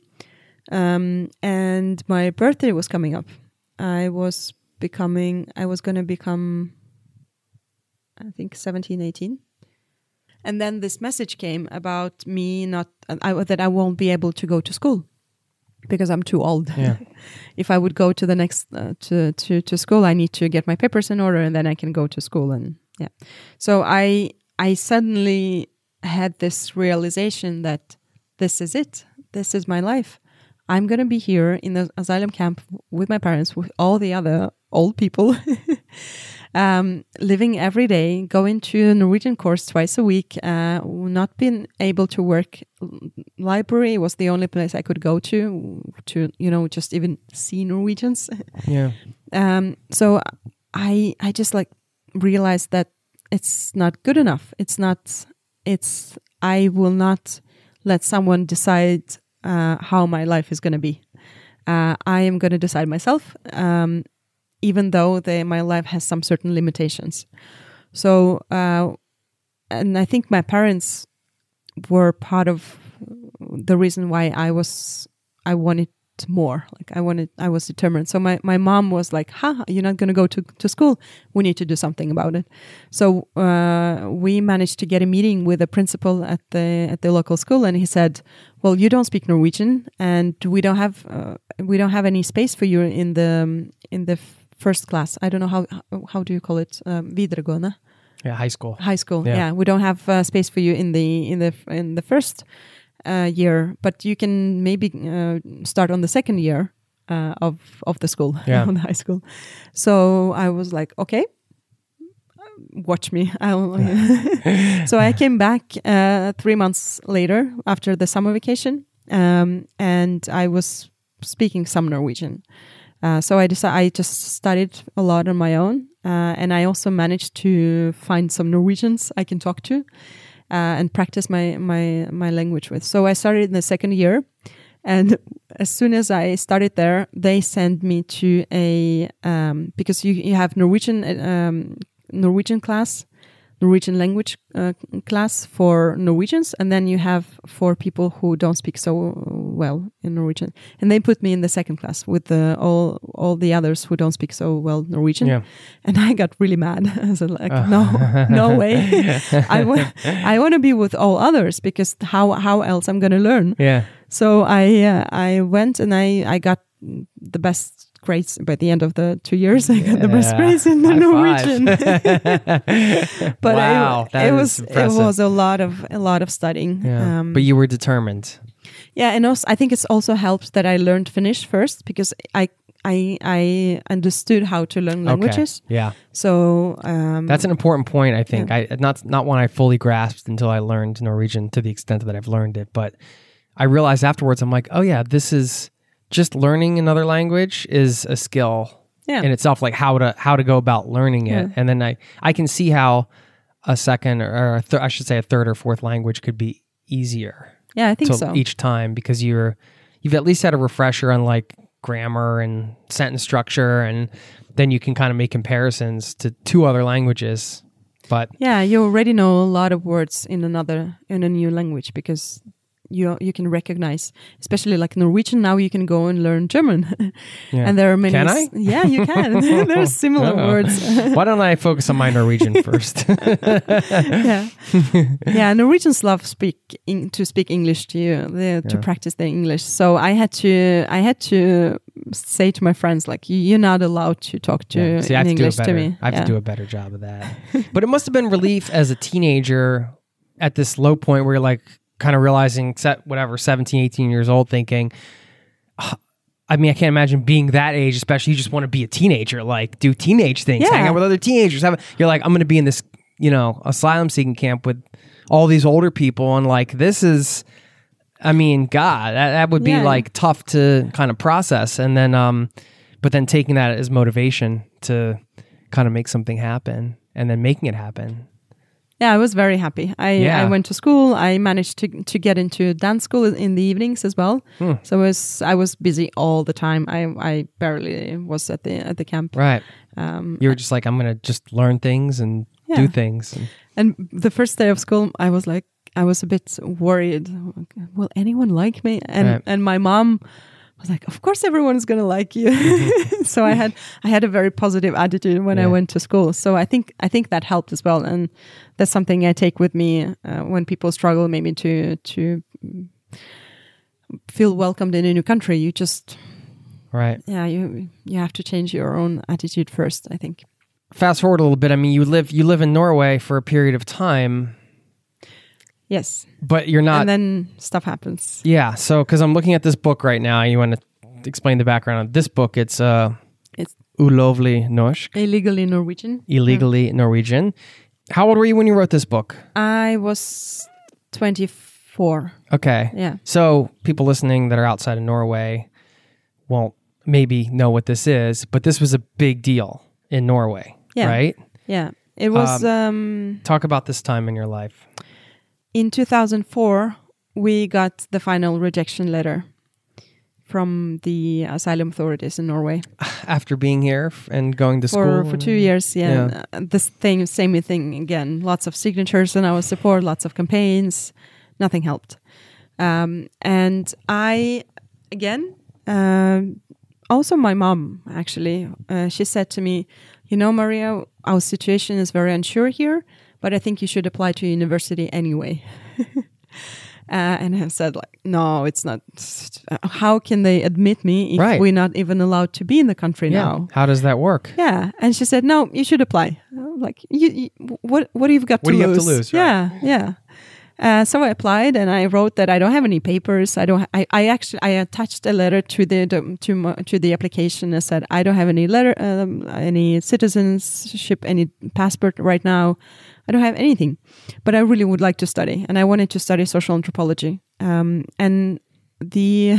um, and my birthday was coming up. I was becoming, I was going to become, I think 17, 18. And then this message came about me not, I, that I won't be able to go to school because I'm too old. Yeah. if I would go to the next uh, to to to school, I need to get my papers in order, and then I can go to school. And yeah, so I I suddenly had this realization that this is it. This is my life. I'm gonna be here in the asylum camp with my parents, with all the other old people, um, living every day, going to a Norwegian course twice a week, uh, not being able to work. Library was the only place I could go to to you know just even see Norwegians. Yeah. um, so I I just like realized that it's not good enough. It's not. It's I will not let someone decide uh, how my life is going to be. Uh, I am going to decide myself. Um, even though they, my life has some certain limitations. So, uh, and I think my parents were part of the reason why I was I wanted more. Like I wanted, I was determined. So my my mom was like, "Ha, you're not going to go to to school. We need to do something about it." So uh, we managed to get a meeting with the principal at the at the local school, and he said, "Well, you don't speak Norwegian, and we don't have uh, we don't have any space for you in the in the first class. I don't know how how do you call it? Um, videregående. Yeah, high school. High school. Yeah. Yeah, we don't have uh, space for you in the in the in the first uh, year, but you can maybe uh, start on the second year uh, of of the school, Yeah. on the high school. So I was like, okay, watch me. So I came back uh, three months later after the summer vacation, um, and I was speaking some Norwegian. Uh, so I decided I just studied a lot on my own, uh, and I also managed to find some Norwegians I can talk to uh, and practice my my my language with. So I started in the second year, and as soon as I started there, they sent me to a um, because you you have Norwegian um, Norwegian class, Norwegian language uh, class for Norwegians, and then you have for people who don't speak so well in Norwegian. And they put me in the second class with the, all all the others who don't speak so well Norwegian. Yeah. And I got really mad. I was like, no, no way. I wa- I want to be with all others because how how else I'm going to learn? Yeah. So I uh, I went and I I got the best grades by the end of the two years. I got the best Yeah. grades in the Norwegian. but wow, I, it was it was a lot of a lot of studying. Yeah. Um, but you were determined. yeah, and also I think it's also helped that I learned Finnish first because I I I understood how to learn languages. Okay. Yeah. So um, That's an important point, I think. I not not one I fully grasped until I learned Norwegian to the extent that I've learned it. But I realized afterwards, I'm like, oh yeah, this is just learning another language is a skill yeah in itself, like how to how to go about learning it. Yeah. And then I I can see how a second or a thir- I should say a third or fourth language could be easier yeah I think so. each time because you're you've at least had a refresher on like grammar and sentence structure and then you can kind of make comparisons to two other languages but Yeah, you already know a lot of words in another in a new language because you you can recognize, especially like Norwegian. Now you can go and learn German, Yeah. and there are many. Can I? Yeah, you can. there are similar Oh. words. why don't I focus on my Norwegian first? yeah, yeah. Norwegians love speak in, to speak English to you they, to practice their English. So I had to I had to say to my friends like "You- you're not allowed to talk to Yeah. See, in have to English to me. I have Yeah. to do a better job of that. but it must have been relief as a teenager at this low point where you're like kind of realizing set whatever 17 18 years old thinking "Ah, I mean, I can't imagine being that age, especially you just want to be a teenager, like do teenage things, hang out with other teenagers. Have, you're like, I'm going to be in this, you know, asylum seeking camp with all these older people. And like, this is, I mean, God, that, that would be Yeah. like tough to kind of process. And then, um, but then taking that as motivation to kind of make something happen and then making it happen. Yeah, I was very happy. I, Yeah. I went to school. I managed to to get into dance school in the evenings as well. Hmm. So I was I was busy all the time. I I barely was at the at the camp. Right. Um, You were just like, I'm going to just learn things and do things. And, and the first day of school, I was like, I was a bit worried. Will anyone like me? And Right. and my mom was like, Of course, everyone's gonna like you. so I had I had a very positive attitude when I went to school. So I think I think that helped as well, and that's something I take with me uh, when people struggle, maybe to to feel welcomed in a new country. You just right. yeah you you have to change your own attitude first. I think. Fast forward a little bit. I mean, you live you live in Norway for a period of time, Yes, but you're not. and then stuff happens. yeah. So, because I'm looking at this book right now, you want to explain the background of this book? It's uh, It's ulovlig norsk, illegally Norwegian. illegally Norwegian. How old were you when you wrote this book? I was 24. Okay. Yeah. So people listening that are outside of Norway won't maybe know what this is, but this was a big deal in Norway, Yeah. right? Yeah. It was um, Talk about this time in your life. In 2004 we got the final rejection letter from the asylum authorities in Norway After being here and going to for school for 2 years. Yeah. Yeah. Uh, This thing same thing again. Lots of signatures and our support, lots of campaigns. Nothing helped. Um, and I again um, also my mom actually uh, she said to me you know maria our situation is very unsure here but i think you should apply to university anyway uh, and i said like no it's not how can they admit me if Right. we're not even allowed to be in the country Yeah. now How does that work? yeah and she said no you should apply like you, you what what do you've got What to do you have lose to lose, right. yeah yeah uh, so I applied and I wrote that I don't have any papers. I don't. I, I actually I attached a letter to the to my, to the application and said I don't have any letter, um, any citizenship, any passport right now. I don't have anything, but I really would like to study, and I wanted to study social anthropology. Um, and the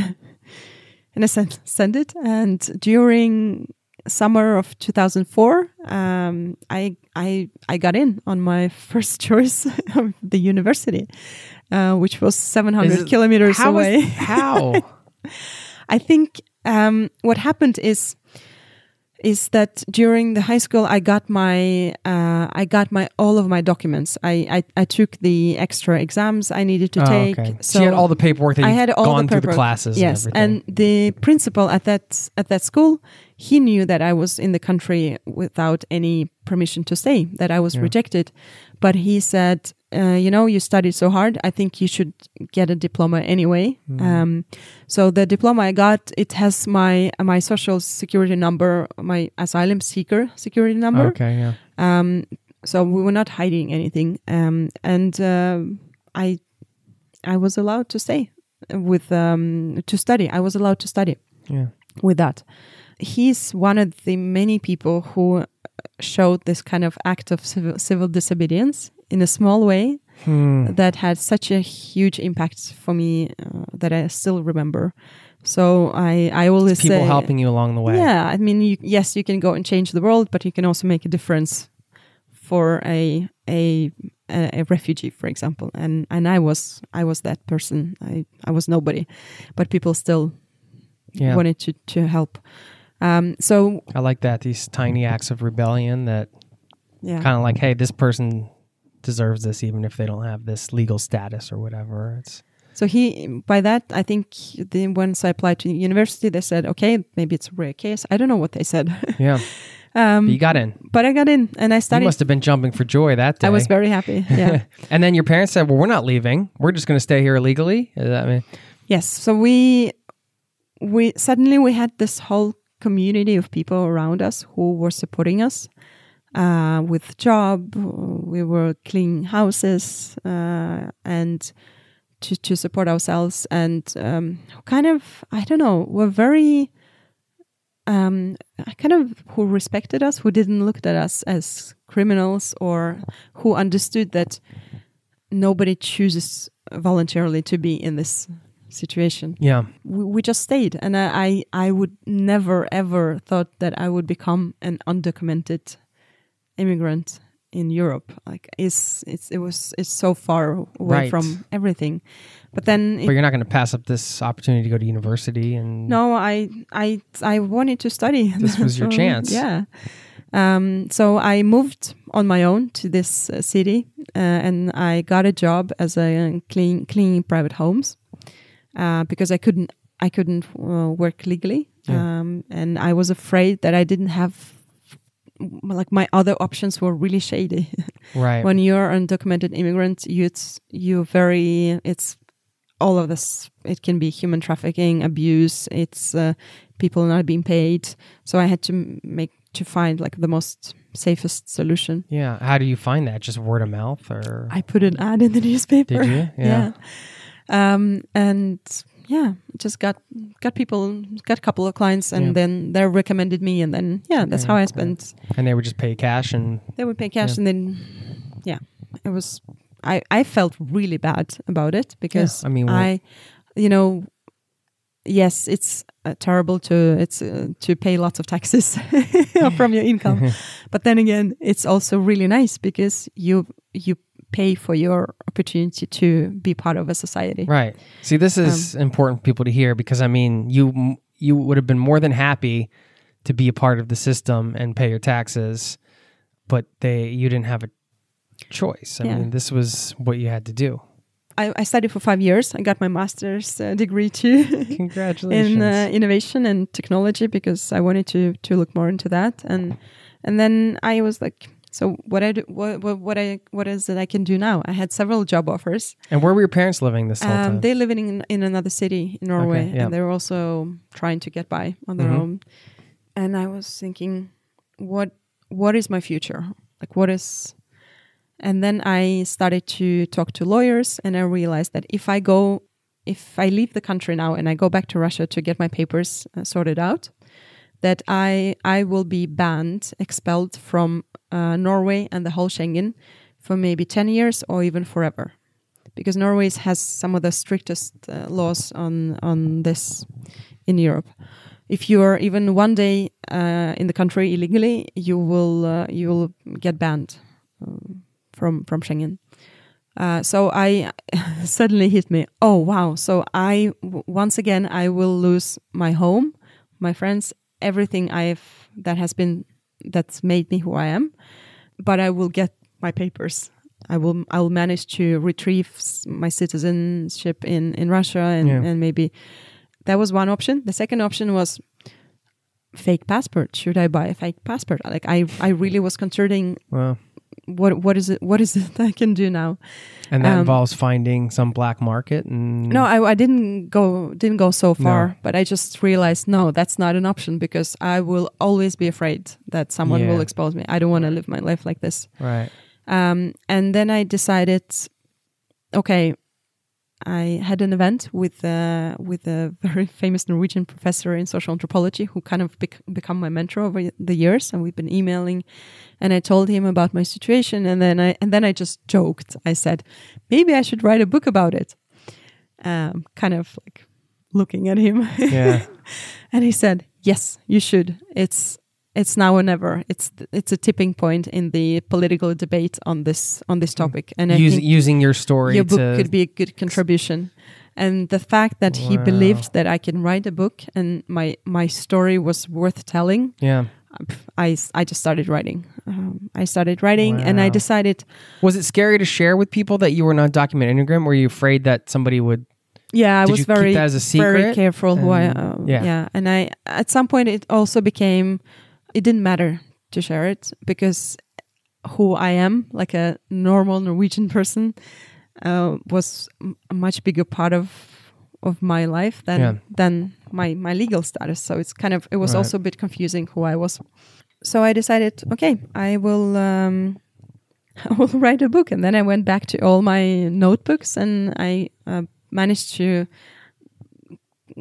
and I sent sent it, and during summer of 2004 um, I, I I got in on my first choice of the university uh, which was 700 it- kilometers how is- away how? I think um, what happened is is that during the high school I got my uh, I got my all of my documents. I, I, I took the extra exams I needed to Oh, take. okay. So, you had all the paperwork that I had all gone the through the classes Yes, and everything. and the principal at that at that school, he knew that I was in the country without any permission to stay, that I was Yeah. rejected. But he said, uh, you know, you studied so hard. I think you should get a diploma anyway. Hmm. Um, so the diploma I got, it has my my social security number, my asylum seeker security number. okay, yeah. Um, so we were not hiding anything, um, and um I I was allowed to stay with um, to study. I was allowed to study Yeah. with that. He's one of the many people who showed this kind of act of civil, civil disobedience in a small way Hmm. that had such a huge impact for me uh, that I still remember. So I I always People say, helping you along the way. yeah, I mean, you, yes, you can go and change the world, but you can also make a difference for a a a, a refugee, for example. And and I was I was that person. I I was nobody, but people still Yeah. wanted to to help. Um, so I like that. These tiny acts of rebellion that yeah, kind of like, hey, this person deserves this even if they don't have this legal status or whatever. It's so he by that I think the once I applied to university, they said, okay, maybe it's a rare case. I don't know what they said, yeah. um, But you got in. but I got in and I You studied. must have been jumping for joy that day. I was very happy. Yeah. and then your parents said, "Well, we're not leaving. We're just going to stay here illegally." Is that mean? Yes. So we we suddenly we had this whole community of people around us who were supporting us uh, with job. We were cleaning houses uh, and to to support ourselves and um, kind of I don't know. We're very um, kind of who respected us, who didn't look at us as criminals, or who understood that nobody chooses voluntarily to be in this situation. Yeah. We, we just stayed, and I, I I would never ever thought that I would become an undocumented immigrant in Europe. Like is it's it was it's so far away Right. from everything. But then it, But you're not going to pass up this opportunity to go to university and no, I I I wanted to study. This was your So, chance. Yeah. Um, so I moved on my own to this uh, city, uh, and I got a job as a clean cleaning private homes uh, because I couldn't I couldn't uh, work legally, Yeah. um, and I was afraid that I didn't have like my other options were really shady. right. when you're undocumented immigrant, you it's you very it's all of this. It can be human trafficking, abuse. It's uh, people not being paid. So I had to make to find like the most safest solution. yeah. How do you find that? Just word of mouth or I put an ad in the newspaper. Did you? yeah. Um, and yeah, just got got people, got a couple of clients, and Yeah. then they recommended me, and then yeah, that's Okay, how I spent and they would just pay cash and they would pay cash Yeah. and then yeah it was i i felt really bad about it because I mean, i you know yes it's uh, terrible to it's uh, to pay lots of taxes from your income but then again it's also really nice because you you pay for your opportunity to be part of a society Right. See, this is Um, important for people to hear because I mean, you you would have been more than happy to be a part of the system and pay your taxes, but they you didn't have a choice. I Yeah. mean, this was what you had to do. I, I studied for five years i got my master's uh, degree too Congratulations. in uh, innovation and technology because I wanted to to look more into that and and then I was like so what I do, what, what what I what is it I can do now I had several job offers and where were your parents living this whole um, time? they living in in another city in Norway yeah. and they were also trying to get by on their Mhm. own and I was thinking what what is my future like what is and then I started to talk to lawyers and I realized that if I go if I leave the country now and I go back to Russia to get my papers uh, sorted out that I I will be banned expelled from uh, Norway and the whole Schengen for maybe 10 years or even forever because Norway has some of the strictest uh, laws on on this in Europe if you're even one day uh, in the country illegally you will uh, you will get banned um, from from Schengen uh, so I suddenly hit me. Oh wow! So I once again I will lose my home, my friends, everything I've that has been that's made me who I am, but I will get my papers. I will I will manage to retrieve my citizenship in in Russia and Yeah. and maybe that was one option. The second option was fake passport. Should I buy a fake passport? Like I I really was considering well, what what is it what is it I can do now. and that um, involves finding some black market and No, I, I didn't go didn't go so far, No. but I just realized no, that's not an option because I will always be afraid that someone Yeah. will expose me. I don't want to live my life like this. right. Um, and then I decided, okay, I had an event with uh, with a very famous Norwegian professor in social anthropology who kind of bec- become my mentor over the years, and we've been emailing. And I told him about my situation, and then I and then I just joked. I said, maybe I should write a book about it. Um, kind of like looking at him. Yeah. and he said, "Yes, you should. It's it's now or never. It's it's a tipping point in the political debate on this on this topic." And I Use, using your story your book could be a good contribution. And the fact that he believed that I can write a book and my my story was worth telling, yeah. I, I just started writing. Um, I started writing, and I decided, Was it scary to share with people that you were an undocumented immigrant? Were you afraid that somebody would? yeah, I Did was very very careful who I uh, yeah. yeah. And I at some point it also became it didn't matter to share it because who I am, like a normal Norwegian person, uh, was a much bigger part of of my life than Yeah. than my my legal status. So it's kind of it was Right. also a bit confusing who I was. So I decided, okay, I will. Um, I will write a book, and then I went back to all my notebooks, and I uh, managed to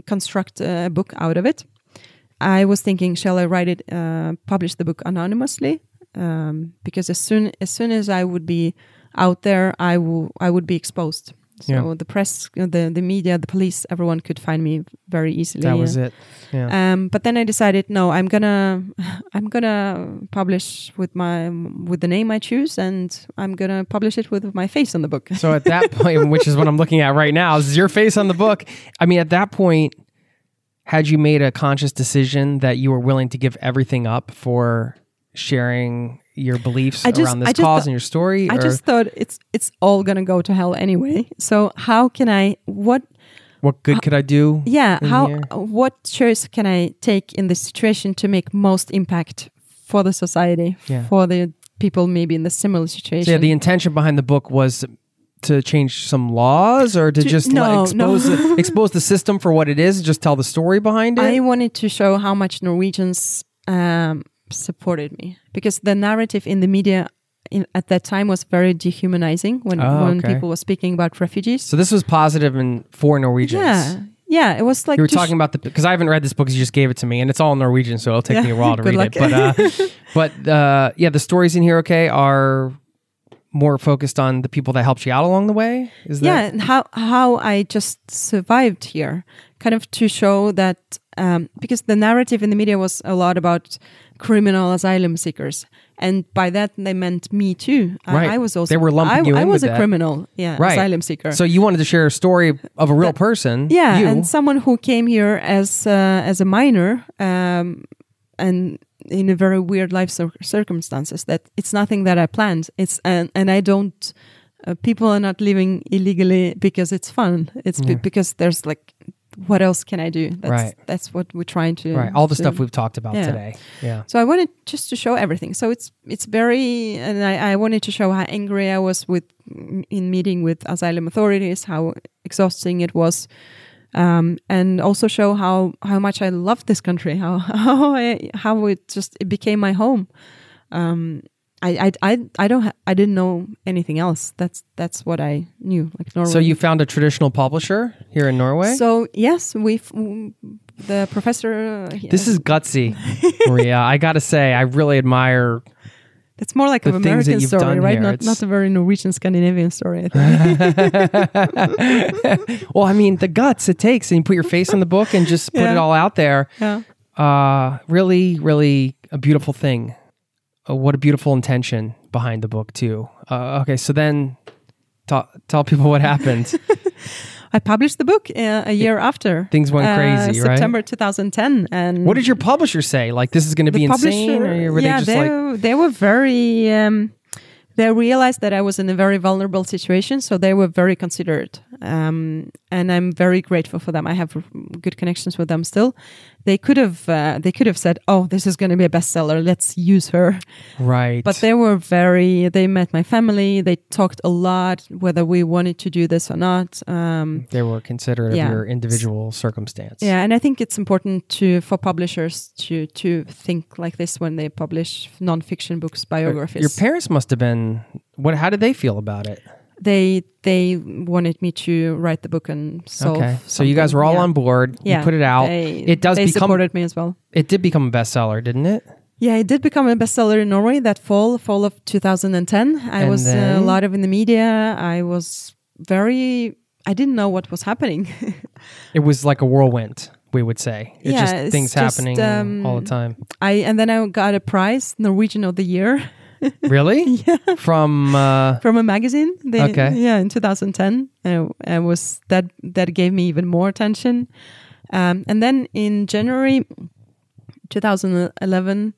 construct a book out of it. I was thinking, shall I write it, uh, publish the book anonymously? Um, because as soon as soon as I would be out there, I will I would be exposed. So Yeah. the press, uh, the the media, the police, everyone could find me very easily. That was it. Yeah. Um, but then I decided, no, I'm gonna, I'm gonna publish with my with the name I choose, and I'm gonna publish it with my face on the book. So at that point, which is what I'm looking at right now, is your face on the book. I mean, at that point, had you made a conscious decision that you were willing to give everything up for sharing your beliefs just- around this cause thought- and your story? I or just thought it's it's all gonna go to hell anyway. So how can I what what good uh, could I do? yeah how here? Uh, what choice can I take in this situation to make most impact for the society Yeah. for the people maybe in the similar situation? So yeah, the intention behind the book was to change some laws or to, To- just no, like, expose no. The, expose the system for what it is, just tell the story behind it. I wanted to show how much Norwegians um, supported me because the narrative in the media in, at that time was very dehumanizing when Oh, when okay. people were speaking about refugees. so this was positive and for Norwegians. yeah, yeah, it was like you were to sh- talking about the because I haven't read this book because you just gave it to me and it's all Norwegian, so it'll take Yeah, me a while to read luck. it. But uh, but uh, yeah, the stories in here, okay, are more focused on the people that helped you out along the way. Is yeah that and how how i just survived here kind of to show that um, because the narrative in the media was a lot about criminal asylum seekers and by that they meant me too I- Right. I, was also They were lumping I, you I in was a that. criminal yeah Right. asylum seeker so? You wanted to share a story of a real That- person. yeah you. and someone who came here as uh, as a minor um, and in a very weird life cir- circumstances that it's nothing that i planned it's and and i don't uh, people are not living illegally because it's fun it's Yeah. because there's like what else can i do that's Right. that's what we're trying to right, all the to- stuff we've talked about yeah. today. Yeah. so I wanted just to show everything. So it's it's very, and I, I wanted to show how angry I was with in meeting with asylum authorities, how exhausting it was, um, and also show how how much I love this country, how how I, how it just it became my home. Um, I I I, I don't ha- I didn't know anything else. That's that's what I knew. Like Norway. So you found a traditional publisher here in Norway. So yes, we the professor. uh, this is gutsy, Maria. I gotta say, I really admire It's more like the an American story, right? here. Not It's- not a very Norwegian Scandinavian story. I think. well, I mean, the guts it takes, and you put your face in the book and just put it all out there. yeah. Uh, really, really a beautiful thing. Uh, what a beautiful intention behind the book too. Uh, okay, so then ta- tell people what happened. I published the book uh, a year after. Things went uh, crazy, right? September 2010. And what did your publisher say? Like this is going to be insane, or were yeah, they just they, like, they were very. Um, they realized that I was in a very vulnerable situation, so they were very considerate. Um, and I'm very grateful for them. I have good connections with them still. They could have uh, they could have said, "Oh, this is going to be a bestseller. Let's use her." right? But they were very. They met my family. They talked a lot whether we wanted to do this or not. Um, they were considerate Yeah. of your individual circumstance. yeah, and I think it's important to for publishers to to think like this when they publish nonfiction books, biographies. Your parents must have been. What? How did they feel about it? They they wanted me to write the book and solve. okay, so you guys were all Yeah. on board. Yeah, you put it out. They, it does They become. supported me as well. It did become a bestseller, didn't it? Yeah, it did become a bestseller in Norway that fall, fall of 2010. I And was uh, a lot of in the media. I was very. I didn't know what was happening. It was like a whirlwind, we would say. It's Yeah, just it's things just, happening um, all the time. I and then I got a prize, Norwegian of the Year, Really? yeah. From uh, from a magazine. They, Okay. Yeah, in 2010, and I was that that gave me even more attention. Um, and then in January 2011,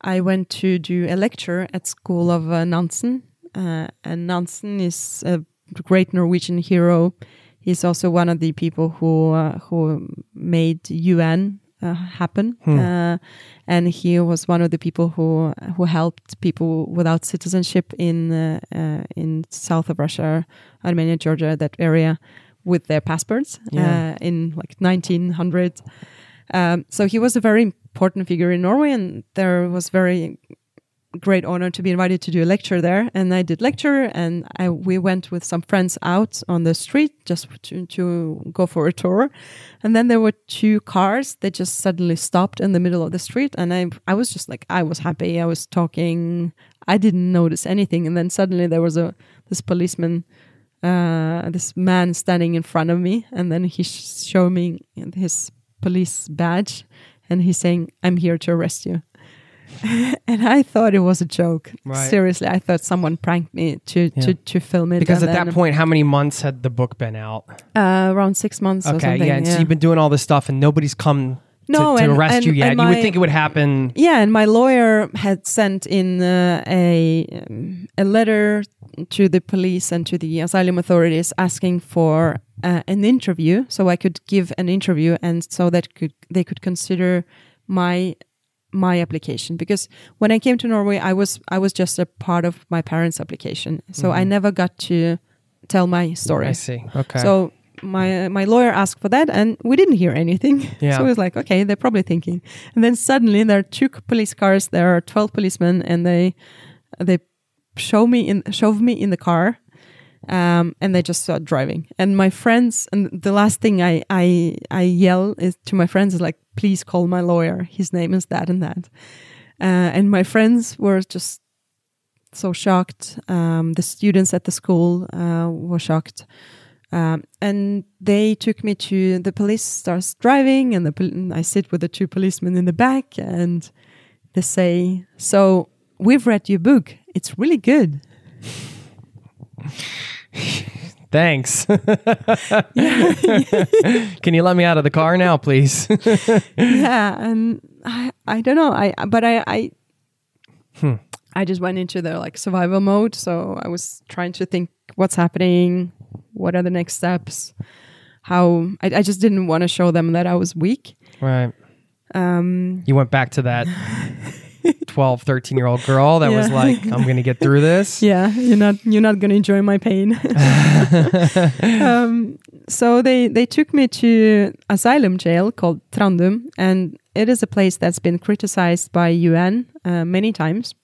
I went to do a lecture at School of uh, Nansen, uh, and Nansen is a great Norwegian hero. He's also one of the people who uh, who made UN uh, happen, uh, and he was one of the people who who helped people without citizenship in uh, uh, in south of Russia, Armenia, Georgia, that area, with their passports Yeah. uh, in like 1900. Um, so he was a very important figure in Norway, and there was very great honor to be invited to do a lecture there. And I did lecture, and I, we went with some friends out on the street just to, to go for a tour. And then there were two cars that just suddenly stopped in the middle of the street, and I I was just like I was happy. I was talking. I didn't notice anything, and then suddenly there was a this policeman uh, this man standing in front of me, and then he showed me his police badge, and he's saying, "I'm here to arrest you." and I thought it was a joke. Right. Seriously, I thought someone pranked me to Yeah. to, to film it. Because at that point, how many months had the book been out? uh, around six months. or Okay, something, yeah. And so you've been doing all this stuff, and nobody's come No, to, to and- arrest and- you yet. and you would think it would happen. Yeah, and my lawyer had sent in uh, a um, a letter to the police and to the asylum authorities asking for uh, an interview, so I could give an interview, and so that could they could consider my my application because when I came to Norway, I was I was just a part of my parents' application, so I never got to tell my story. Mm-hmm. I see. Okay. So my my lawyer asked for that, and we didn't hear anything. Yeah. So it was like, okay, they're probably thinking. And then suddenly there are two police cars. There are twelve policemen, and they they show me in shove me in the car, um, and they just start driving. And my friends, and the last thing I I I yell is to my friends is like, please call my lawyer. His name is that and that. Uh, and my friends were just so shocked. Um, the students at the school uh, were shocked. Um, and they took me to the police starts driving, and the pol- I sit with the two policemen in the back, and they say, "So we've read your book. It's really good." Thanks. Can you let me out of the car now, please? yeah, and I I don't know. I but I I I just went into the like survival mode. So I was trying to think what's happening, what are the next steps, how I, I just didn't want to show them that I was weak. right. Um, You went back to that 12, 13 year old girl that was like, I'm going to get through this. yeah, you're not you're not gonna enjoy my pain. um, so they they took me to asylum jail called Trandum, and it is a place that's been criticized by UN uh, many times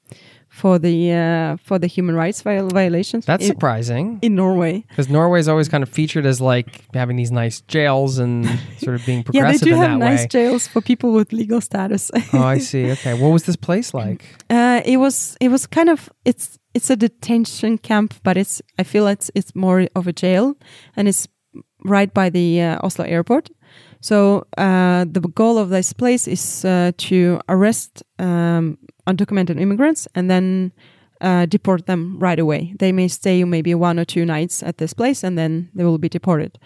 for the uh, for the human rights viol- violations. That's in, surprising in Norway. because Norway is always kind of featured as like having these nice jails and sort of being progressive. Yeah, they do in have nice way. jails for people with legal status. oh, I see. Okay. What was this place like? Uh, it was it was kind of it's it's a detention camp, but it's I feel it's it's more of a jail, and it's right by the uh, Oslo airport. So uh, the goal of this place is uh, to arrest um, undocumented immigrants and then uh, deport them right away. They may stay maybe one or two nights at this place, and then they will be deported.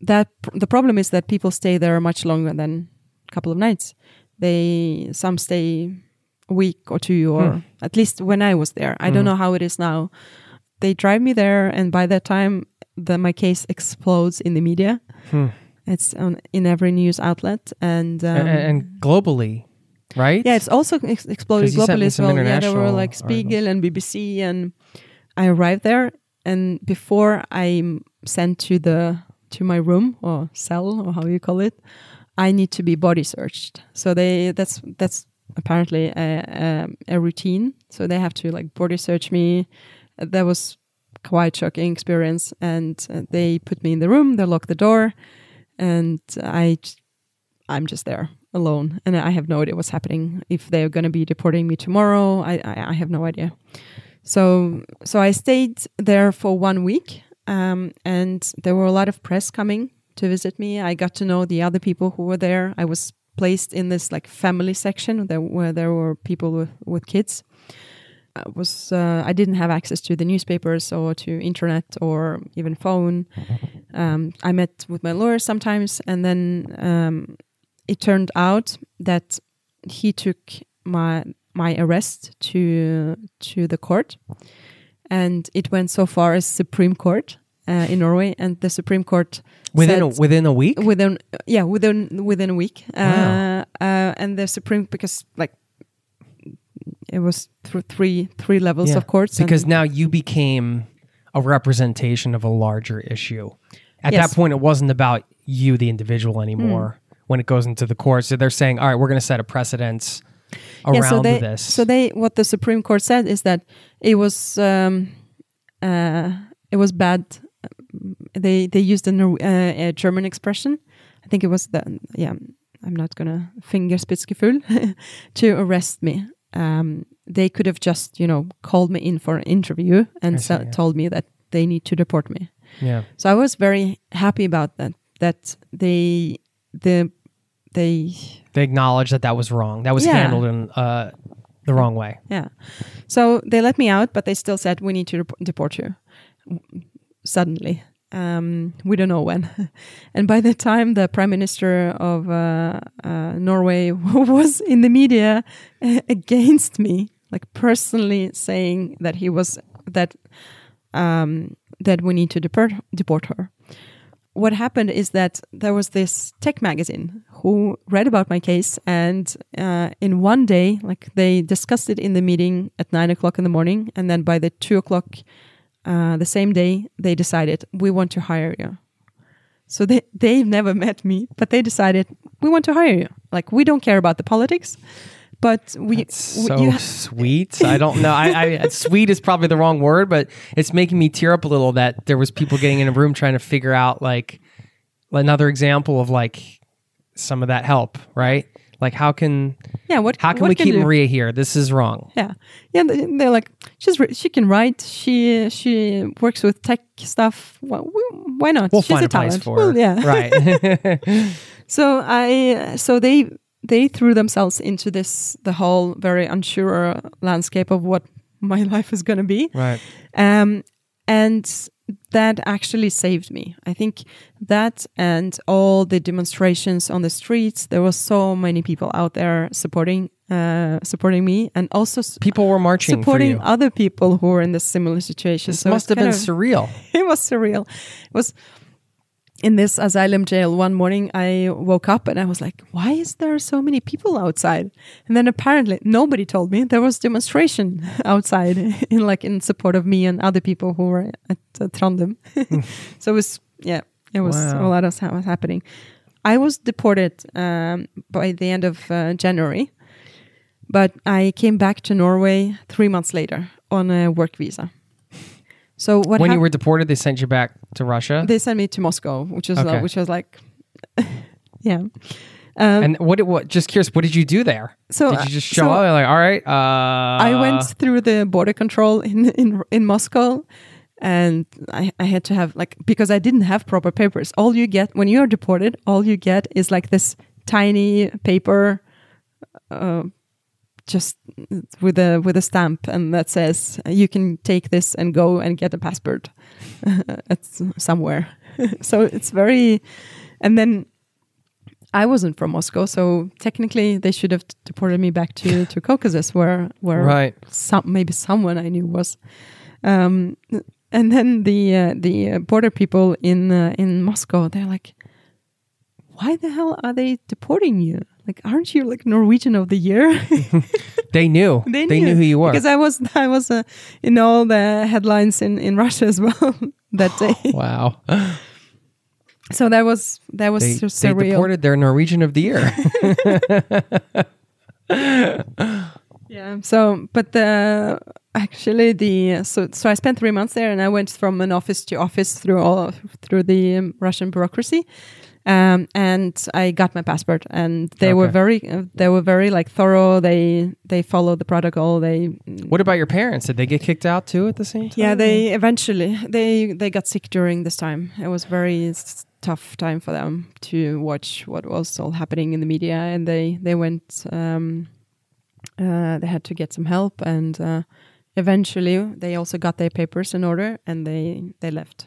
That the problem is that people stay there much longer than a couple of nights. They some stay a week or two, or Hmm. at least when I was there. I don't know how it is now. They drive me there, and by that time, the, my case explodes in the media. Hmm. It's on, in every news outlet, and um, and, and globally, right? yeah, it's also ex- exploded 'Cause you sent globally as well. Yeah, there were like Spiegel and BBC, and I arrived there, and before I'm sent to the to my room or cell or how you call it, I need to be body searched. So they that's that's apparently a, a, a routine. So they have to like body search me. That was quite shocking experience, and uh, they put me in the room. They lock the door, and I. I'm just there alone, and I have no idea what's happening. If they're going to be deporting me tomorrow, I, I I have no idea. So so I stayed there for one week, um, and there were a lot of press coming to visit me. I got to know the other people who were there. I was placed in this like family section there, where there were people with with kids. I was uh, I didn't have access to the newspapers or to internet or even phone. Um, I met with my lawyer sometimes, and then um, it turned out that he took my my arrest to to the court, and it went so far as Supreme Court uh, in Norway, and the Supreme Court Within a, within a week. within yeah within within a week Wow. uh, uh, and the supreme because like it was through three three levels Yeah, of courts because now you became a representation of a larger issue. At Yes. That point, it wasn't about you, the individual, anymore. When it goes into the courts, so they're saying, "All right, we're going to set a precedence around yeah, so they, this." So they, what the Supreme Court said is that it was, um, uh, it was bad. They they used a, uh, a German expression. I think it was the yeah. I'm not gonna finger fingerspitzgefühl to arrest me. Um, they could have just you know called me in for an interview and see, so- yeah. told me that they need to deport me. Yeah. So I was very happy about that. That they the they They acknowledge that that was wrong. That was Yeah. handled in uh, the wrong way. yeah. So they let me out, but they still said we need to dep- deport you suddenly. Um, we don't know when. and by the time the prime minister of uh, uh, Norway was in the media against me, like personally saying that he was that um, that we need to deport deport her. What happened is that there was this tech magazine who read about my case, and uh, in one day, like they discussed it in the meeting at nine o'clock in the morning, and then by the two o'clock uh, the same day, they decided we want to hire you. So they they've never met me, but they decided we want to hire you. Like we don't care about the politics, but we we- so ha- sweet. I don't know. I, I sweet is probably the wrong word, but it's making me tear up a little that there was people getting in a room trying to figure out like another example of like some of that help, right? Like how can yeah. What how can what we keep you do? Maria here? This is wrong. Yeah, yeah. they- They're like she's she can write. She she works with tech stuff. Why, why not? We'll she's find a, a place talent. for Well, her. yeah. Right. So I so they they threw themselves into this the whole very unsure landscape of what my life is going to be. right. Um, and that actually saved me. I think that and all the demonstrations on the streets, there were so many people out there supporting uh, supporting me, and also People were marching supporting other people who were in the similar situation. This So must have been of- surreal. it was surreal. It was in this asylum jail one morning I woke up and I was like, why is there so many people outside? And then apparently nobody told me there was demonstration outside in like in support of me and other people who were at uh, Trandum. so it was yeah, it was Wow. a lot of was happening. I was deported um, by the end of uh, January, but I came back to Norway three months later on a work visa. So what when you were deported, they sent you back to Russia. they sent me to Moscow, which was Okay. uh, which was like, yeah. Um, and what? What? Just curious. What did you do there? so did uh, you just show so up? Like, all right. Uh, I went through the border control in in in Moscow, and I I had to have like because I didn't have proper papers. All you get when you are deported, all you get is like this tiny paper. Uh, just with a with a stamp and that says you can take this and go and get a passport at somewhere so it's very and then I wasn't from Moscow, so technically they should have deported me back to, to Caucasus, where where Right. some maybe someone I knew was. Um, and then the uh, the border people in uh, in Moscow, they're like, "Why the hell are they deporting you? Like, aren't you like Norwegian of the year?" They knew. they, knew. who you were. because I was I was uh, in all the headlines in in Russia as well that day. wow. so that was that was They, so they surreal. deported their Norwegian of the year. Yeah. So, but the actually the so so I spent three months there, and I went from an office to office through all through the um, Russian bureaucracy, um, and I got my passport, and they were very uh, they were very like thorough. They they followed the protocol. They what about your parents? Did they get kicked out too at the same time? yeah they eventually they they got sick during this time. It was very tough time for them to watch what was all happening in the media, and they they went. Um, uh, they had to get some help, and uh, eventually they also got their papers in order, and they they left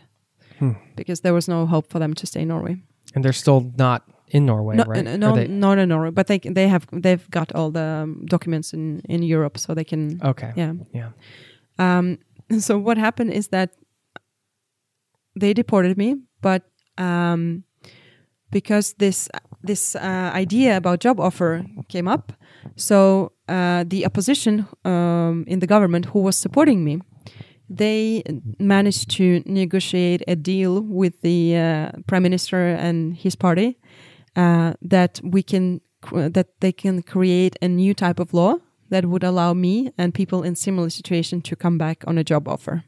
Hmm. because there was no hope for them to stay in Norway. And they're still not in Norway, no, right? no, no, they- not in Norway, but they they have they've got all the um, documents in in Europe, so they can okay. yeah. Yeah. Um, so what happened is that they deported me, but um, because this this uh, idea about job offer came up, so uh, the opposition um, in the government who was supporting me, they managed to negotiate a deal with the uh, prime minister and his party uh, that we can that they can create a new type of law that would allow me and people in similar situation to come back on a job offer.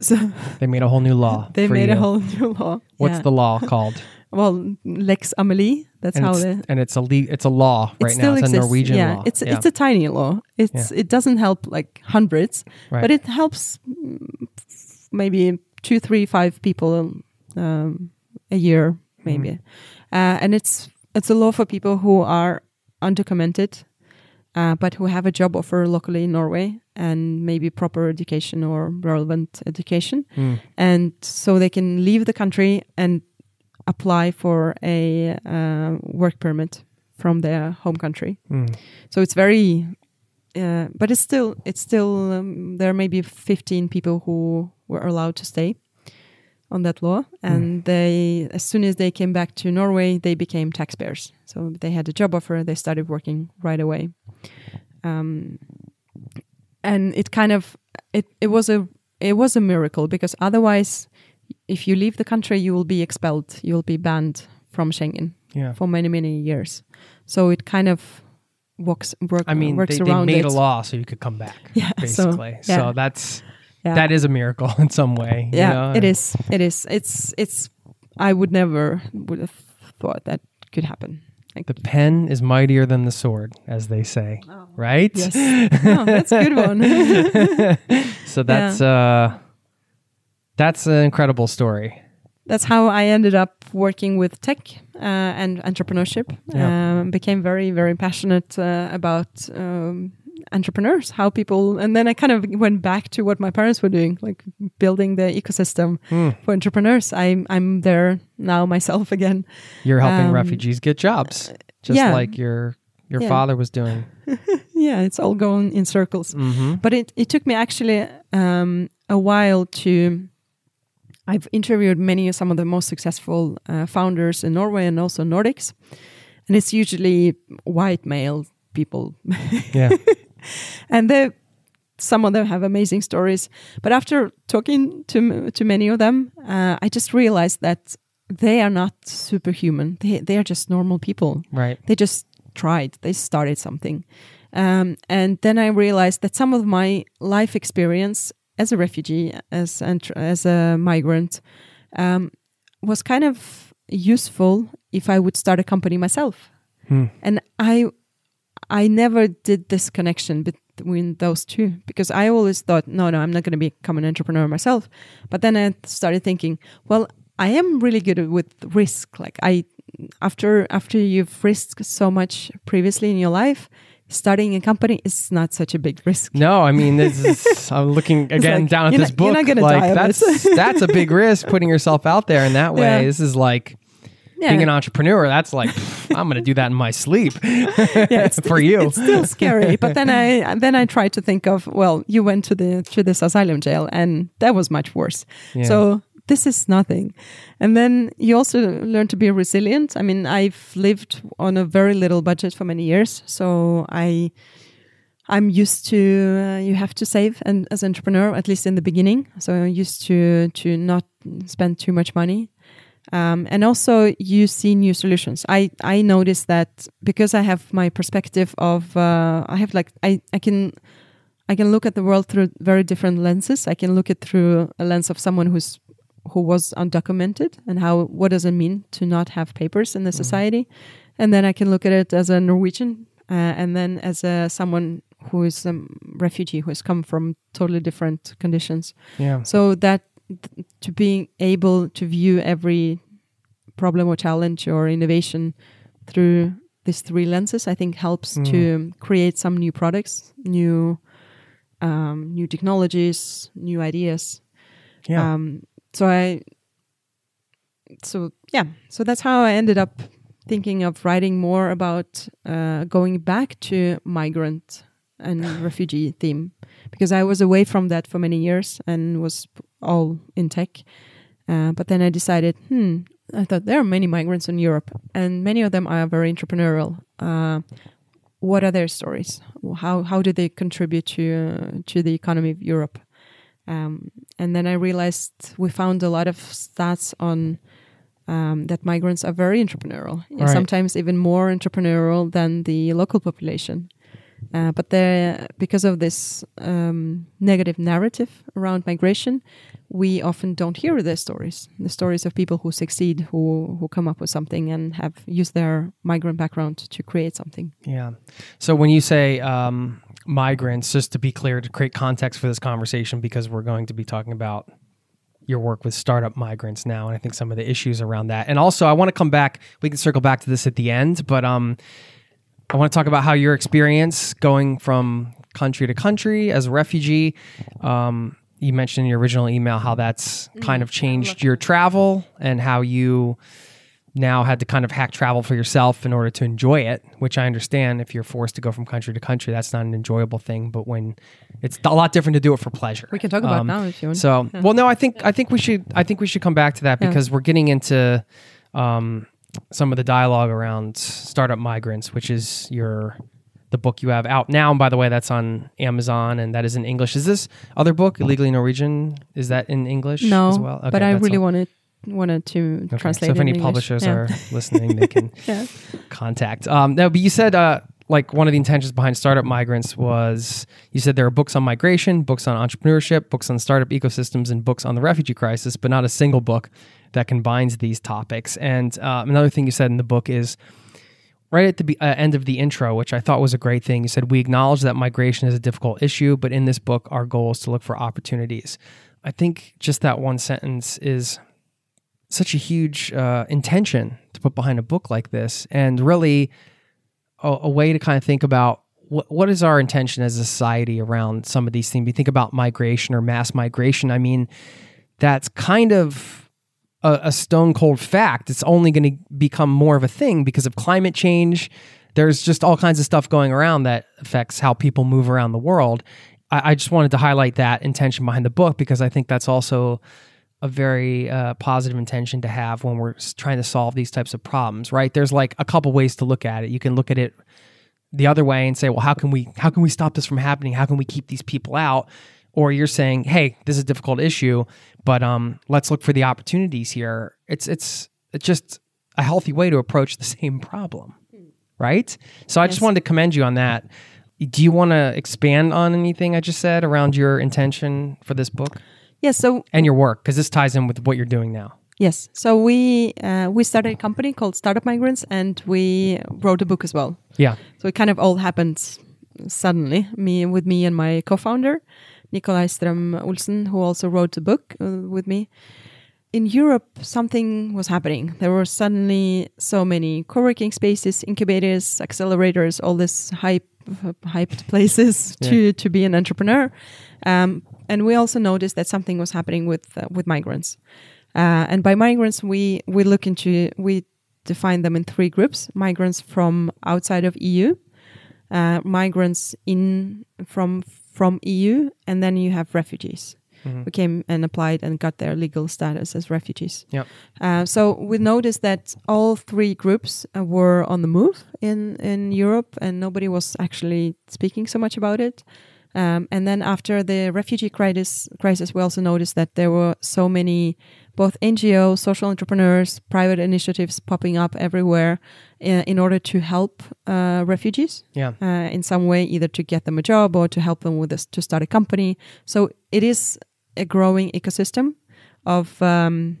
So They made a whole new law. they for made a whole new law. What's Yeah. the law called? well Lex Amelie? That's and how it's, and it's a le- it's a law It right still now. It's exists. a Norwegian yeah, law. it's it's a tiny law. It's it doesn't help like hundreds, Right. but it helps mm, maybe two, three, five people um, a year, maybe, uh, and it's it's a law for people who are undocumented, uh, but who have a job offer locally in Norway and maybe proper education or relevant education, Mm. and so they can leave the country and apply for a uh, work permit from their home country. Mm. So it's very, uh, but it's still it's still um, there are maybe 15 people who were allowed to stay on that law, and they as soon as they came back to Norway, they became taxpayers. So they had a job offer, they started working right away, um, and it kind of it it was a it was a miracle because otherwise, if you leave the country, you will be expelled, you will be banned from Schengen Yeah. for many many years. So it kind of works work, I mean, works they, they made it. a law so you could come back. Yeah, basically. So, yeah. that's Yeah. that is a miracle in some way. you yeah, know? it is. It is. It's it's. I would never would have thought that could happen. Like, The pen is mightier than the sword, as they say, right? Oh. yes, oh, that's a good one. So that's uh, that's an incredible story. that's how I ended up working with tech uh, and entrepreneurship. Yeah. Um, became very, very passionate uh, about um, entrepreneurs, how people, and then I kind of went back to what my parents were doing, like building the ecosystem Hmm. for entrepreneurs. I'm I'm there now myself again. You're helping Um, refugees get jobs, just yeah. like your your Yeah. father was doing. Yeah, it's all going in circles. Mm-hmm. But it, it took me actually um, a while to. I've interviewed many of some of the most successful uh, founders in Norway and also Nordics, and it's usually white male people, Yeah. and they some of them have amazing stories. But after talking to to many of them, uh, I just realized that they are not superhuman. They they are just normal people Right. they just tried they started something um, and then i realized that some of my life experience as a refugee as as a migrant um, was kind of useful if i would start a company myself. Hmm. and i i never did this connection between those two because i always thought no no i'm not going to become an entrepreneur myself. But then i started thinking well i am really good with risk. Like i after after you've risked so much previously in your life starting a company is not such a big risk No, I mean, this is, I'm looking again like, down at this not- book. you're not gonna like die that's that's a big risk putting yourself out there in that way. Yeah. This is like yeah, being an entrepreneur. That's like I'm going to do that in my sleep yeah, for you. it's still scary but then i then i tried to think of well you went to the to this asylum jail and that was much worse Yeah. so this is nothing. And then you also learn to be resilient. I mean i've lived on a very little budget for many years so i i'm used to uh, you have to save and as an entrepreneur at least in the beginning. So i'm used to to not spend too much money. Um, and also you see new solutions. I i noticed that because i have my perspective of uh, i have like i i can i can look at the world through very different lenses. I can look at through a lens of someone who's who was undocumented and how what does it mean to not have papers in the society and then i can look at it as a norwegian uh, and then as a someone who is a refugee who has come from totally different conditions Yeah. so that th- to being able to view every problem or challenge or innovation through these three lenses, I think helps to create some new products, new um, new technologies, new ideas. Yeah. Um, so I, so yeah, so that's how I ended up thinking of writing more about uh, going back to migrant and refugee theme because I was away from that for many years and was all in tech. Uh, but then I decided, hmm, I thought there are many migrants in Europe, and many of them are very entrepreneurial. Uh, what are their stories? How how do they contribute to uh, to the economy of Europe? Um, and then I realized we found a lot of stats on um, that migrants are very entrepreneurial, Right. sometimes even more entrepreneurial than the local population. Uh, but because of this um, negative narrative around migration, we often don't hear their stories. The stories of people who succeed, who who come up with something and have used their migrant background to create something. Yeah. So when you say um, migrants, just to be clear, to create context for this conversation, because we're going to be talking about your work with startup migrants now, and I think some of the issues around that. And also, I want to come back. We can circle back to this at the end, but um, I want to talk about how your experience going from country to country as a refugee. Um, you mentioned in your original email how that's kind of changed your travel and how you now had to kind of hack travel for yourself in order to enjoy it, which I understand if you're forced to go from country to country, that's not an enjoyable thing. But when it's a lot different to do it for pleasure. We can talk about Um, now if you want. So, well, no, I think I think we should I think we should come back to that Yeah. because we're getting into um, some of the dialogue around startup migrants, which is your the book you have out now. And by the way, that's on Amazon and that is in English. Is this other book, Illegally Norwegian? Is that in English no, as well? but Okay, I really all- wanted wanted to Okay, translate. So if any English. publishers Yeah. are listening, they can yeah. contact. Um, no, but you said uh, like one of the intentions behind startup migrants was you said there are books on migration, books on entrepreneurship, books on startup ecosystems, and books on the refugee crisis, but not a single book that combines these topics. And uh, another thing you said in the book is right at the uh, end of the intro, which I thought was a great thing. You said we acknowledge that migration is a difficult issue, but in this book, our goal is to look for opportunities. I think just that one sentence is such a huge uh, intention to put behind a book like this, and really a, a way to kind of think about what what is our intention as a society around some of these things. We think about migration or mass migration. I mean, that's kind of a, a stone cold fact. It's only going to become more of a thing because of climate change. There's just all kinds of stuff going around that affects how people move around the world. I, I just wanted to highlight that intention behind the book because I think that's also a very uh, positive intention to have when we're trying to solve these types of problems, right? There's like a couple ways to look at it. You can look at it the other way and say, well, how can we how can we stop this from happening? How can we keep these people out? Or you're saying, hey, this is a difficult issue, but um, let's look for the opportunities here. It's it's it's just a healthy way to approach the same problem, right? So I just wanted to commend you on that. Do you want to expand on anything I just said around your intention for this book Yes. So and your work? Because this ties in with what you're doing now. yes. So we uh, we started a company called Startup Migrants, and we wrote a book as well. Yeah. So it kind of all happened suddenly. Me with me and my co-founder, Nikolai Ström Olsen, who also wrote the book uh, with me. In Europe, something was happening. There were suddenly so many co-working spaces, incubators, accelerators, all this hype, hyped places to to be an entrepreneur. Um, and we also noticed that something was happening with uh, with migrants. Uh, and by migrants, we we look into we define them in three groups: migrants from outside of EU, uh, migrants in from from EU, and then you have refugees who came and applied and got their legal status as refugees. Yep. Uh, so we noticed that all three groups uh, were on the move in in Europe, and nobody was actually speaking so much about it. Um, and then after the refugee crisis, crisis, we also noticed that there were so many, both NGO, social entrepreneurs, private initiatives popping up everywhere uh, in order to help uh, refugees Yeah. uh, in some way, either to get them a job or to help them with this to start a company. So it is a growing ecosystem of um,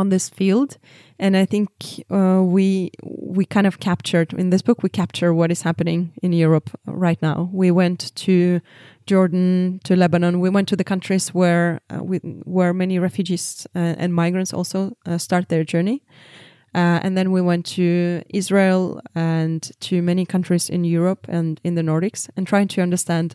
on this field, and I think uh, we we kind of captured in this book we capture what is happening in Europe right now. We went to Jordan, to Lebanon. We went to the countries where uh, we, where many refugees uh, and migrants also uh, start their journey. Uh, and then we went to Israel and to many countries in Europe and in the Nordics and trying to understand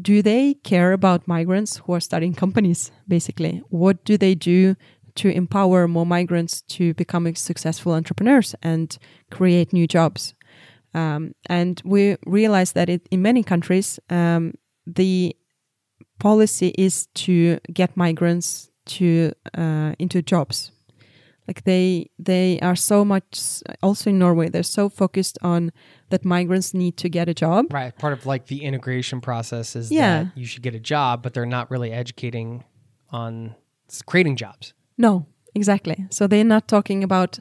do they care about migrants who are starting companies, basically? What do they do to empower more migrants to become successful entrepreneurs and create new jobs? Um, and we realize that it, in many countries, um, the policy is to get migrants to uh, into jobs like they they are so much also in norway they're so focused on that migrants need to get a job Right. Part of like the integration process is Yeah. that you should get a job, but they're not really educating on creating jobs. No exactly so they're not talking about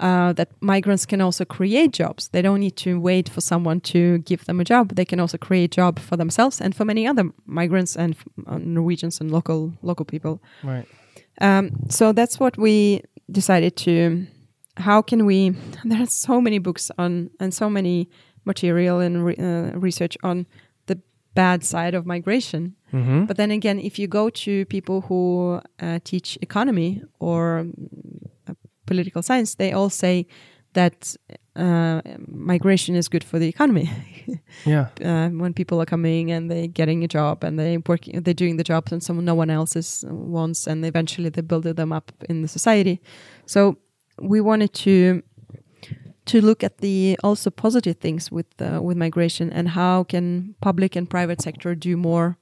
uh, that migrants can also create jobs they don't need to wait for someone to give them a job they can also create job for themselves and for many other migrants and uh, norwegians and local local people Right. Um, so that's what we decided to. How can we? There are so many books on and so many material and re, uh, research on bad side of migration. Mm-hmm. But then again, if you go to people who uh, teach economy or uh, political science, they all say that uh, migration is good for the economy. Yeah. uh, when people are coming and they're getting a job and they working, they're doing the jobs and some no one else is wants, and eventually they build them up in the society. So we wanted to to look at the also positive things with uh, with migration and how can public and private sector do more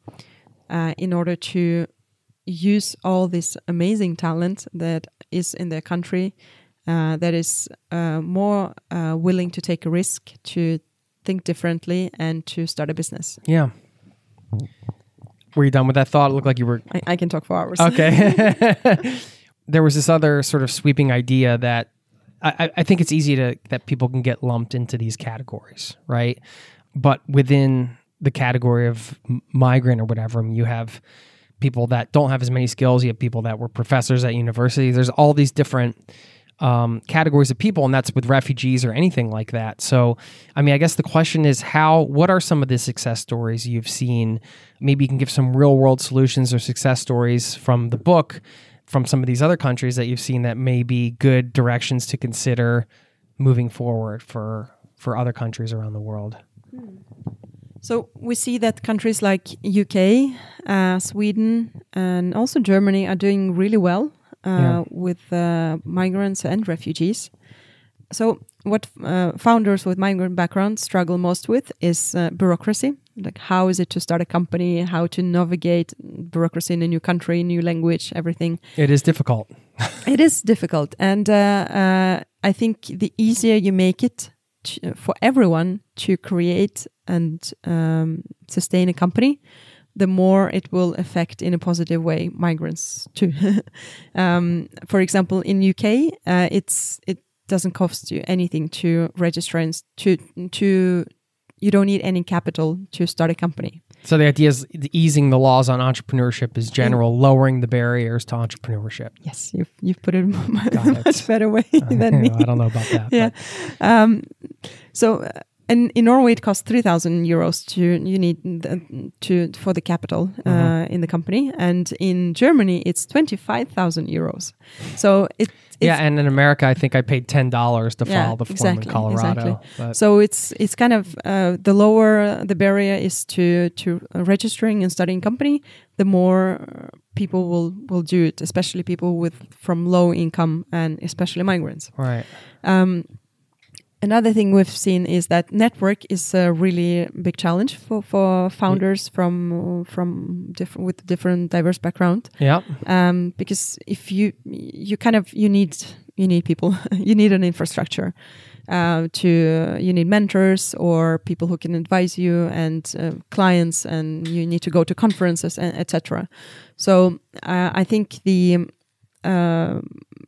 uh, in order to use all this amazing talent that is in their country uh, that is uh, more uh, willing to take a risk to think differently and to start a business. Yeah. Were you done with that thought? It looked like you were I, I can talk for hours. Okay. there was this other sort of sweeping idea that I, I think it's easy to that people can get lumped into these categories, right? But within the category of migrant or whatever, I mean, you have people that don't have as many skills. You have people that were professors at university. There's all these different um, categories of people, and that's with refugees or anything like that. So, I mean, I guess the question is how, what are some of the success stories you've seen? Maybe you can give some real world solutions or success stories from the book from some of these other countries that you've seen that may be good directions to consider moving forward for for other countries around the world. So we see that countries like UK, uh, Sweden, and also Germany are doing really well uh, Yeah. with uh, migrants and refugees. So what uh, founders with migrant backgrounds struggle most with is uh, bureaucracy. Like how is it to start a company? How to navigate bureaucracy in a new country, new language, everything. It is difficult. It is difficult, and uh, uh, I think the easier you make it to, for everyone to create and um, sustain a company, the more it will affect in a positive way migrants too. um, for example, in UK, uh, it's it doesn't cost you anything to register and to to you don't need any capital to start a company. So the idea is easing the laws on entrepreneurship is general, lowering the barriers to entrepreneurship. Yes, you've you've put it in a much better way than me. I don't know about that. yeah. Um, so, uh, and in Norway, it costs three thousand euros to you need the, to for the capital uh, Mhm. in the company, and in Germany, it's twenty five thousand euros. So it. Yeah, and in America, I think I paid ten dollars to Yeah, file the form exactly, in Colorado. exactly. So it's it's kind of uh, the lower the barrier is to to registering and starting company, the more people will will do it, especially people with from low income and especially migrants. right, Um, another thing we've seen is that network is a really big challenge for, for founders from from different with different diverse background. yeah, Um, because if you you kind of you need you need people, you need an infrastructure. Uh, to you need mentors or people who can advise you and uh, clients and you need to go to conferences and etc so uh, i think the uh,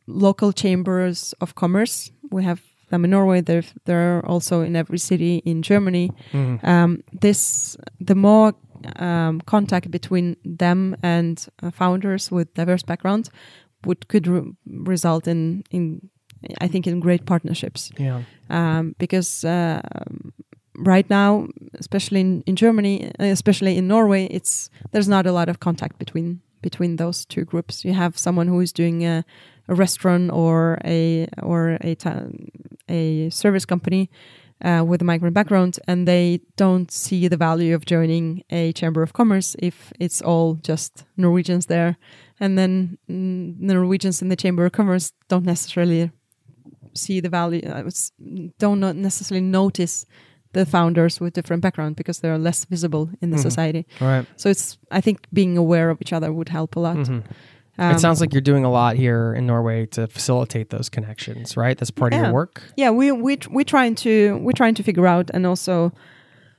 local chambers of commerce we have them in norway they're, they're also in every city in germany Mhm. um, this the more um, contact between them and uh, founders with diverse backgrounds would could re- result in in I think in great partnerships yeah, um, because uh, right now, especially in, in Germany, uh, especially in Norway, it's there's not a lot of contact between between those two groups. You have someone who is doing a, a restaurant or a or a a service company uh, with a migrant background, and they don't see the value of joining a chamber of commerce if it's all just Norwegians there, and then mm, the Norwegians in the chamber of commerce don't necessarily see the value uh, don't not necessarily notice the founders with different background because they're less visible in the Mhm. society right. so it's i think being aware of each other would help a lot Mhm. Um, it sounds like you're doing a lot here in Norway to facilitate those connections, right? That's part of your work. yeah we we we're trying to we're trying to figure out and also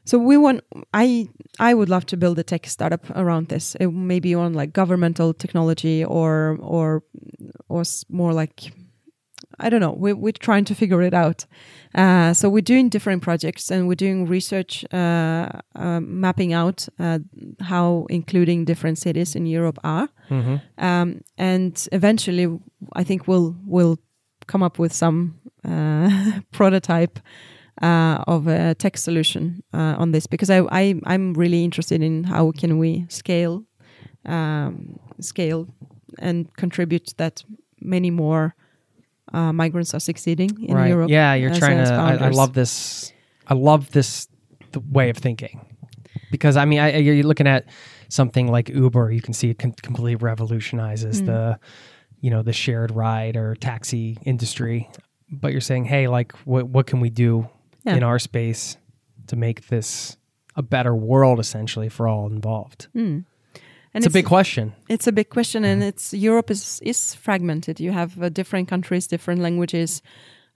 so we want i i would love to build a tech startup around this it maybe on like governmental technology or or or more like i don't know we, we're trying to figure it out. Uh, so we're doing different projects and we're doing research uh, uh, mapping out uh, how including different cities in europe are. Hmm um, and eventually I think we'll we'll come up with some uh, prototype uh, of a tech solution uh, on this because I, I I'm really interested in how can we scale um, scale and contribute that many more uh, migrants are succeeding in right. Europe. Yeah, you're trying to. I, I love this. I love this the way of thinking because I mean, I, you're looking at something like Uber. You can see it com- completely revolutionizes the, you know, the shared ride or taxi industry. But you're saying, hey, like, what what can we do Yeah. in our space to make this a better world, essentially, for all involved? Mm. It's, And a big question. It's a big question, and it's Europe is is fragmented. You have uh, different countries, different languages.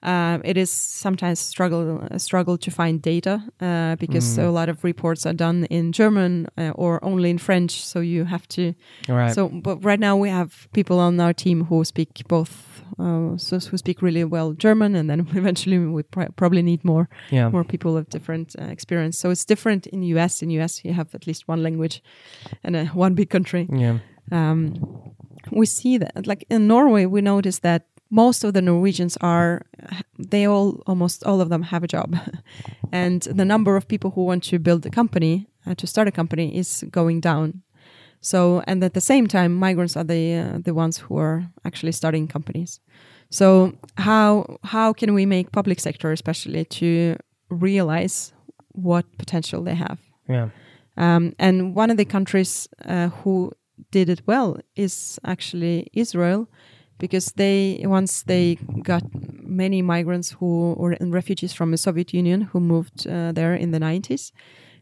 Um, it is sometimes struggle a struggle to find data uh, because Mm. a lot of reports are done in German uh, or only in French. So you have to. Right. So, but right now we have people on our team who speak both, uh, so who speak really well German, and then eventually we pr- probably need more yeah. more people of different uh, experience. So it's different in US. In US, you have at least one language and uh, one big country Yeah. um, we see that like in Norway we notice that most of the Norwegians are they all almost all of them have a job and the number of people who want to build a company uh, to start a company is going down so and at the same time migrants are the uh, the ones who are actually starting companies so how how can we make public sector especially to realize what potential they have Yeah. um, and one of the countries uh, who did it well is actually Israel, because they once they got many migrants who or and refugees from the Soviet Union who moved uh, there in the 90s.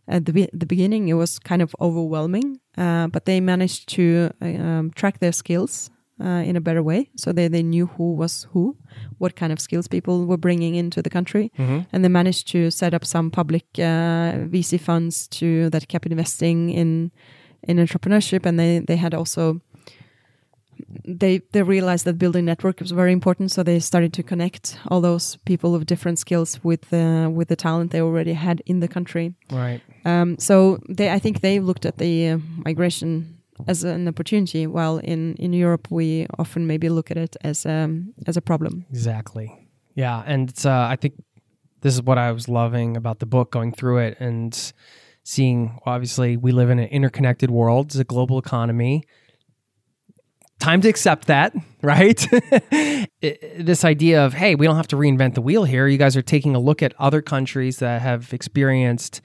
At the, be- the beginning, it was kind of overwhelming, uh, but they managed to uh, um, track their skills uh, in a better way. So they, they knew who was who, what kind of skills people were bringing into the country. Hmm and they managed to set up some public uh, VC funds to that kept investing in in entrepreneurship, and they they had also they they realized that building network was very important, so they started to connect all those people of different skills with uh, with the talent they already had in the country. Right. Um, so they I think they looked at the uh, migration as an opportunity, while in in Europe we often maybe look at it as um, as a problem. Exactly. Yeah, and it's, uh, I think this is what I was loving about the book, going through it and seeing. Obviously, we live in an interconnected world. It's a global economy. Time to accept that, right? This idea of hey, we don't have to reinvent the wheel here. You guys are taking a look at other countries that have experienced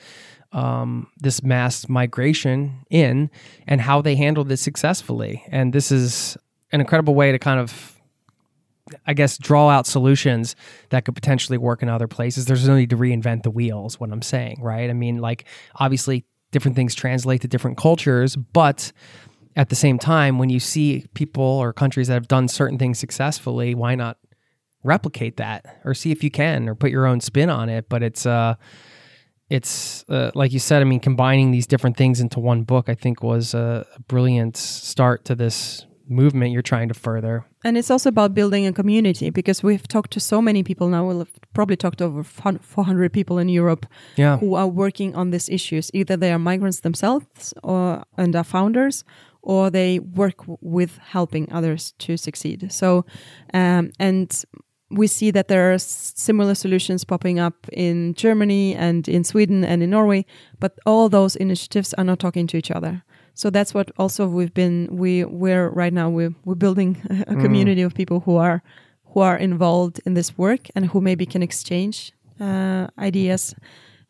um, this mass migration in and how they handled it successfully. And this is an incredible way to kind of I guess, draw out solutions that could potentially work in other places. There's no need to reinvent the wheel, is what I'm saying, right? I mean, like, obviously, different things translate to different cultures, but at the same time, when you see people or countries that have done certain things successfully, why not replicate that or see if you can or put your own spin on it? But it's, uh, it's uh, like you said. I mean, combining these different things into one book, I think, was a, brilliant start to this movement you're trying to further. And it's also about building a community because we've talked to so many people now. We'll probably talked to over 400 people in Europe Yeah. who are working on these issues. Either they are migrants themselves or and are founders, or they work with helping others to succeed. So, um, and we see that there are s- similar solutions popping up in Germany and in Sweden and in Norway, but all those initiatives are not talking to each other. So that's what also we've been we we're right now we're we're building a community of people who are who are involved in this work and who maybe can exchange uh, ideas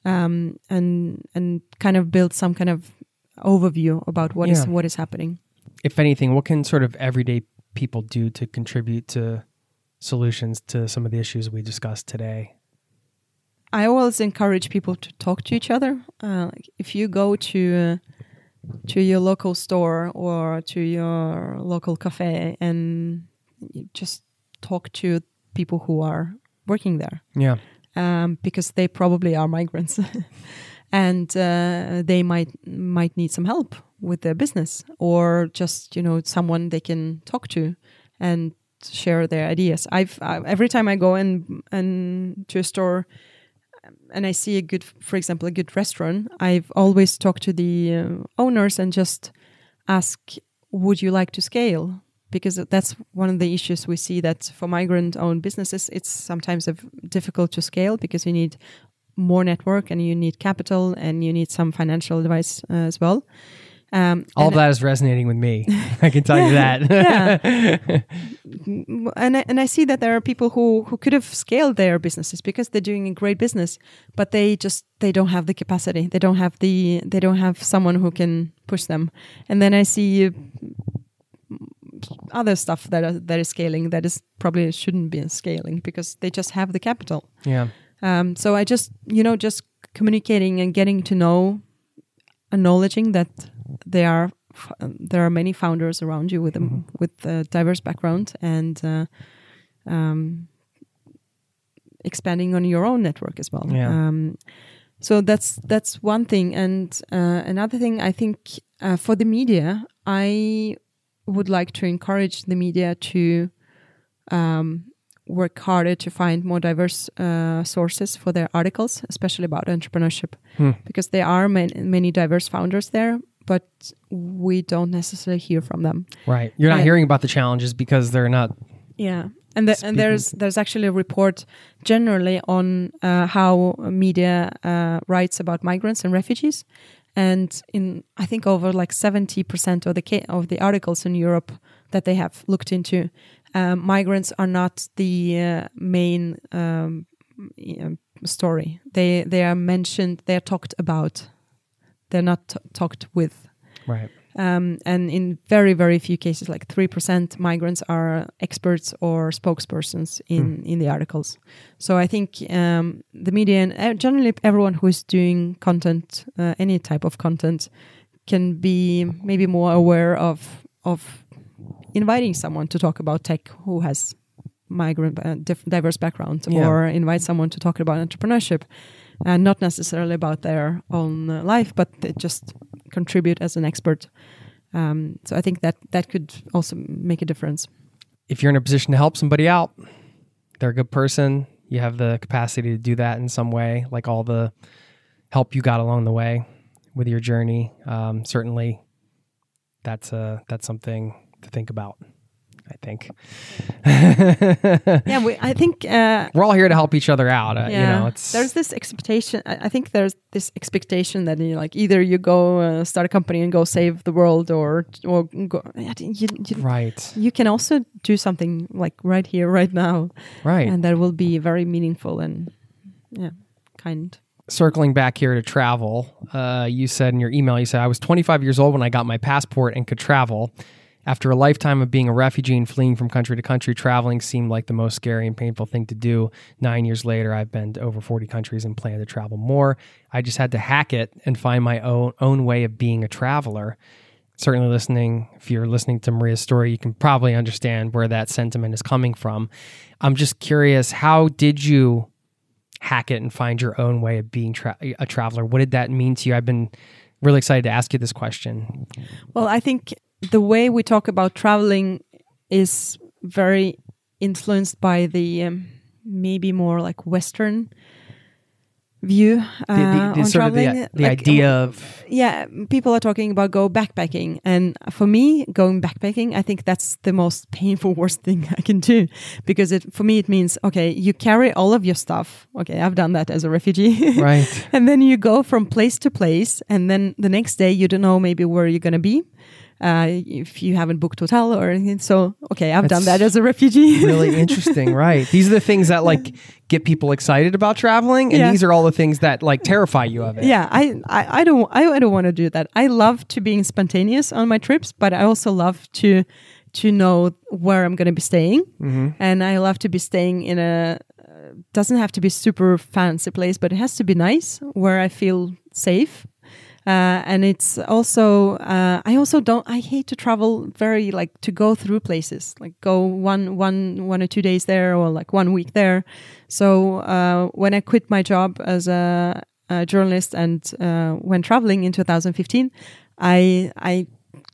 um, and and kind of build some kind of overview about what is Yeah. what is happening. if anything, what can sort of everyday people do to contribute to solutions to some of the issues we discussed today? I always encourage people to talk to each other. Uh, if you go to uh, to your local store or to your local cafe and just talk to people who are working there, Yeah. um, because they probably are migrants, and uh, they might might need some help with their business or just you know someone they can talk to and share their ideas. I've I, every time I go in and to a store and I see a good, for example, a good restaurant, I've always talked to the uh, owners and just ask, would you like to scale? Because that's one of the issues we see that for migrant-owned businesses, it's sometimes difficult to scale because you need more network and you need capital and you need some financial advice uh, as well. Um, All that is resonating with me. I can tell you that. yeah. And I, and I see that there are people who who could have scaled their businesses because they're doing a great business, but they just they don't have the capacity. They don't have the they don't have someone who can push them. And then I see uh, other stuff that are, that is scaling that is probably shouldn't be scaling because they just have the capital. yeah. Um, so I just, you know, just communicating and getting to know, acknowledging that there are there are many founders around you with a, Mhm. with a diverse background and uh, um, expanding on your own network as well. Yeah. Um, so that's that's one thing, and uh, another thing I think uh, for the media, I would like to encourage the media to um, work harder to find more diverse uh, sources for their articles, especially about entrepreneurship, Hmm. because there are man- many diverse founders there, but we don't necessarily hear from them. Right. You're not I- hearing about the challenges because they're not. Yeah, and the, and there's there's actually a report generally on uh, how media uh, writes about migrants and refugees, and in I think over like seventy percent of the ca- of the articles in Europe that they have looked into, um, migrants are not the uh, main um, um, story. They they are mentioned. They are talked about. They're not t- talked with. Right. Um, and in very, very few cases, like 3%, migrants are experts or spokespersons in, in the articles. So I think um, the media and uh, generally everyone who is doing content, uh, any type of content, can be maybe more aware of of inviting someone to talk about tech who has migrant uh, diff- diverse background Yeah. or invite someone to talk about entrepreneurship and not necessarily about their own uh, life but they just contribute as an expert um, so i think that that could also make a difference If you're in a position to help somebody out, they're a good person. You have the capacity to do that in some way, like all the help you got along the way with your journey. Um, certainly, that's uh, that's something to think about. I think. yeah we, i think uh, We're all here to help each other out. Uh, You know, it's there's this expectation. I I think there's this expectation that you like either you go uh, start a company and go save the world, or or go. You, you, right, you can also do something like right here, right now, right. and that will be very meaningful and yeah, kind. circling back here to travel, uh, you said in your email, you said, I was 25 years old when I got my passport and could travel. After a lifetime of being a refugee and fleeing from country to country, traveling seemed like the most scary and painful thing to do. Nine years later, I've been to over 40 countries and plan to travel more. I just had to hack it and find my own, own way of being a traveler. Certainly, listening, if you're listening to Maria's story, you can probably understand where that sentiment is coming from. I'm just curious, how did you hack it and find your own way of being tra- a traveler. What did that mean to you? I've been really excited to ask you this question. Well, I think the way we talk about traveling is very influenced by the um, maybe more like Western view uh, The, the, the on sort of traveling. the, the Like, idea of yeah people are talking about go backpacking. And for me going backpacking i think that's the most painful worst thing i can do. Because it for me it means okay you carry all of your stuff. Okay i've done that as a refugee. Right, and then you go from place to place. And then the next day you don't know maybe where you're going to be uh, if you haven't booked hotel or anything so okay i've done that as a refugee really interesting. Right, these are the things that like get people excited about traveling, and Yeah. these are all the things that like terrify you of it. yeah I, I i don't i, I don't want to do that i love to being spontaneous on my trips but i also love to to know where i'm going to be staying hmm and i love to be staying in a uh, doesn't have to be super fancy place but it has to be nice where i feel safe uh, and it's also uh, i also don't i hate to travel very like to go through places like go one one one or two days there or like one week there so uh, when i quit my job as a, a journalist and uh, when traveling in 2015 i i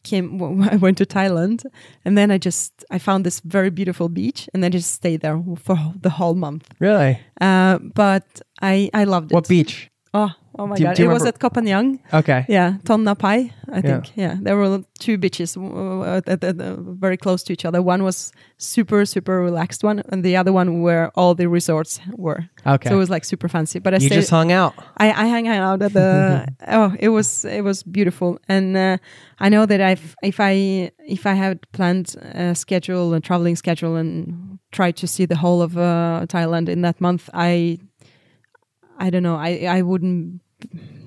came i went to thailand and then i just i found this very beautiful beach and i just stayed there for the whole month Really? uh, but i i loved it What beach? oh Oh my Do god! do it was at Koh Phangan. Okay. Yeah, Tonna Pai, I think. Yeah. there were two beaches uh, uh, very close to each other. One was super, super relaxed one, and the other one where all the resorts were. Okay. So it was like super fancy. But I you stayed, just hung out. I, I hang out at the oh it was it was beautiful and uh, I know that I've if I if I had planned a schedule a traveling schedule and tried to see the whole of uh, Thailand in that month I I don't know I I wouldn't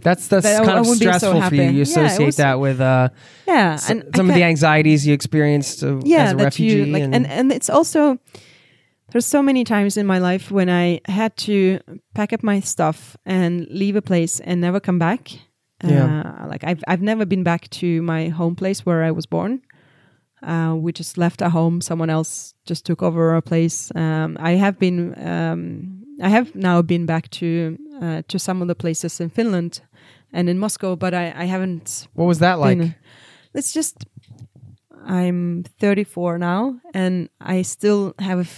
That's that's I- kind I of wouldn't be so stressful for you. You Yeah, associate was- that with uh, yeah s- and some of the anxieties you experienced uh, yeah as a that refugee. you like and, and it's also there's so many times in my life when I had to pack up my stuff and leave a place and never come back. Yeah. Uh, like I've I've never been back to my home place where I was born. Uh, we just left our home. Someone else just took over our place. Um, I have been. Um, I have now been back to uh, to some of the places in Finland and in Moscow, but I, I haven't what was that like? been- it's just I'm 34 now, and I still have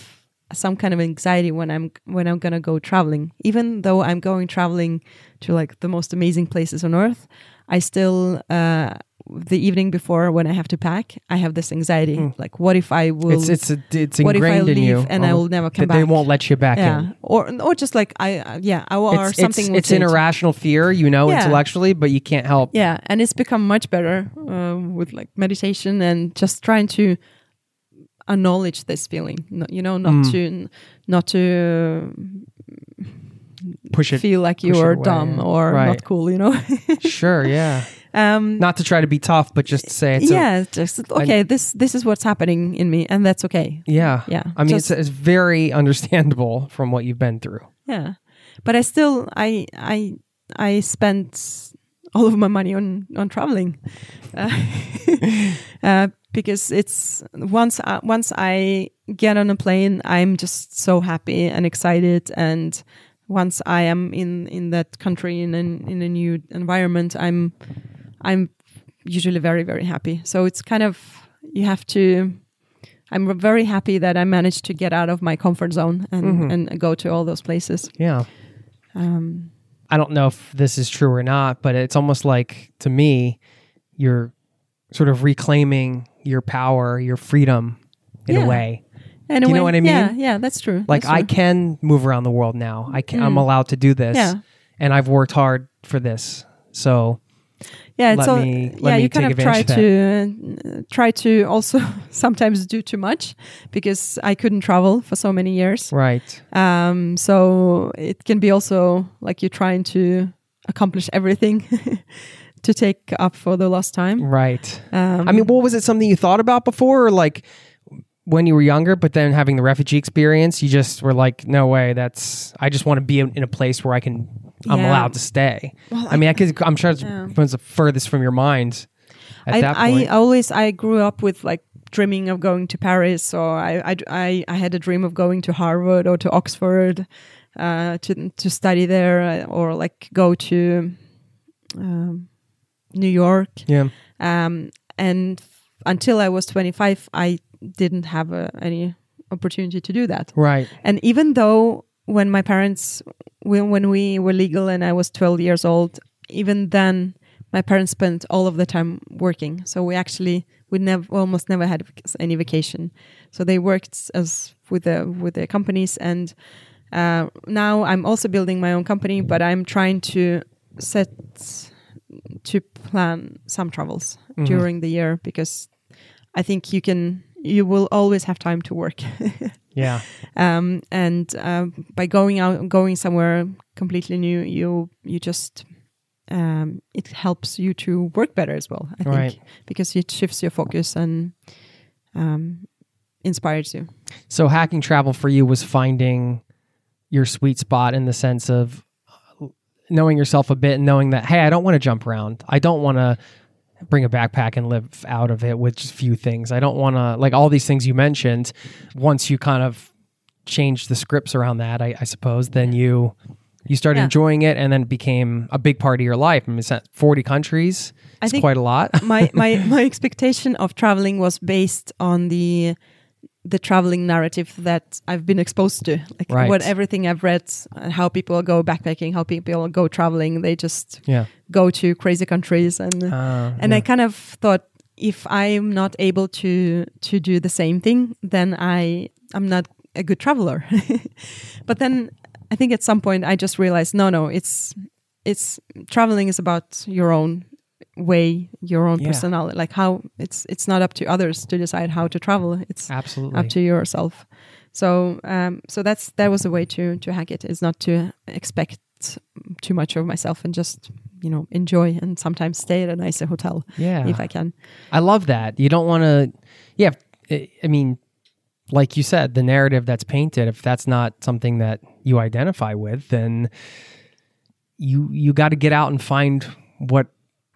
some kind of anxiety when I'm when I'm gonna go traveling. Even though I'm going traveling to like the most amazing places on earth, I still uh, the evening before when I have to pack, I have this anxiety. Like, what if I will? It's it's a, it's what if I leave you, and I will never come that they won't let you back yeah, in. or or just like I uh, yeah, I, or It's, something. it's, it's an irrational fear, you know, Yeah. intellectually, but you can't help. Yeah, and it's become much better um, with like meditation and just trying to acknowledge this feeling. No, you know, not Mm. to not to Push it. feel like you're dumb or Right. not cool. You know. sure, yeah. Um, Not to try to be tough, but just to say it's a- yeah, just okay. this this is what's happening in me, and that's okay. yeah. Yeah, I mean, just- it's, it's very understandable from what you've been through. Yeah, but I still I I I spent all of my money on on traveling uh, uh, because it's once I, once I get on a plane, I'm just so happy and excited, and once I am in in that country in an, in a new environment, I'm I'm usually very very happy. So it's kind of you have to. I'm very happy that I managed to get out of my comfort zone and, Mhm. and go to all those places. Yeah. Um, I don't know if this is true or not, but it's almost like to me, you're sort of reclaiming your power, your freedom in Yeah. a way. in Do you know what I mean? Yeah, yeah, that's true. Like That's I true. can move around the world now. I can. I'm Mm. allowed to do this. Yeah. And I've worked hard for this. So yeah, it's all, me- yeah, you kind of try advantage to uh, try to also sometimes do too much because I couldn't travel for so many years. right. Um, so it can be also like you're trying to accomplish everything to take up for the lost time. Right. Um, I mean, what was it something you thought about before or like when you were younger, but then having the refugee experience, you just were like, no way, that's, I just want to be in a place where I can, I'm Yeah. allowed to stay. Well, I mean, I could, I'm sure it's Yeah. the furthest from your mind at I, I always I grew up with like dreaming of going to Paris, or I I, I, I had a dream of going to Harvard or to Oxford uh, to to study there, uh, or like go to um, New York. yeah. Um, and until I was 25, I didn't have uh, any opportunity to do that. Right. And even though when my parents, when, when we were legal and I was 12 years old, even then my parents spent all of the time working. So we actually, we never, almost never had any vacation. So they worked as with the, with the companies. And uh, now I'm also building my own company, but I'm trying to set, to plan some travels Mhm. during the year because I think you can, you will always have time to work. Yeah. um, and um, by going out going somewhere completely new you you just um, it helps you to work better as well i think because it shifts your focus and um, inspires you So hacking travel for you was finding your sweet spot in the sense of uh, knowing yourself a bit and knowing that hey, I don't want to jump around. I don't want to bring a backpack and live out of it with just few things. I don't want to like all these things you mentioned. Once you kind of change the scripts around that, I, I suppose, then you you started Yeah. enjoying it, and then it became a big part of your life. I mean, it's at forty countries. I It's think- quite a lot. my my my expectation of traveling was based on the the traveling narrative that I've been exposed to, like Right. what everything I've read, and how people go backpacking, how people go traveling. They just Yeah. go to crazy countries, and Uh, and I kind of thought if I'm not able to to do the same thing, then I I'm not a good traveler. but then I think at some point I just realized, no, no, it's it's traveling is about your own way, your own Yeah. personality. Like how it's it's not up to others to decide how to travel. It's Absolutely. up to yourself. So um, so that's that was a way to to hack it is not to expect too much of myself and just you know enjoy and sometimes stay at a nicer hotel yeah. if I can. I love that. You don't want to, yeah. I I mean, like you said, the narrative that's painted, if that's not something that you identify with, then you you got to get out and find what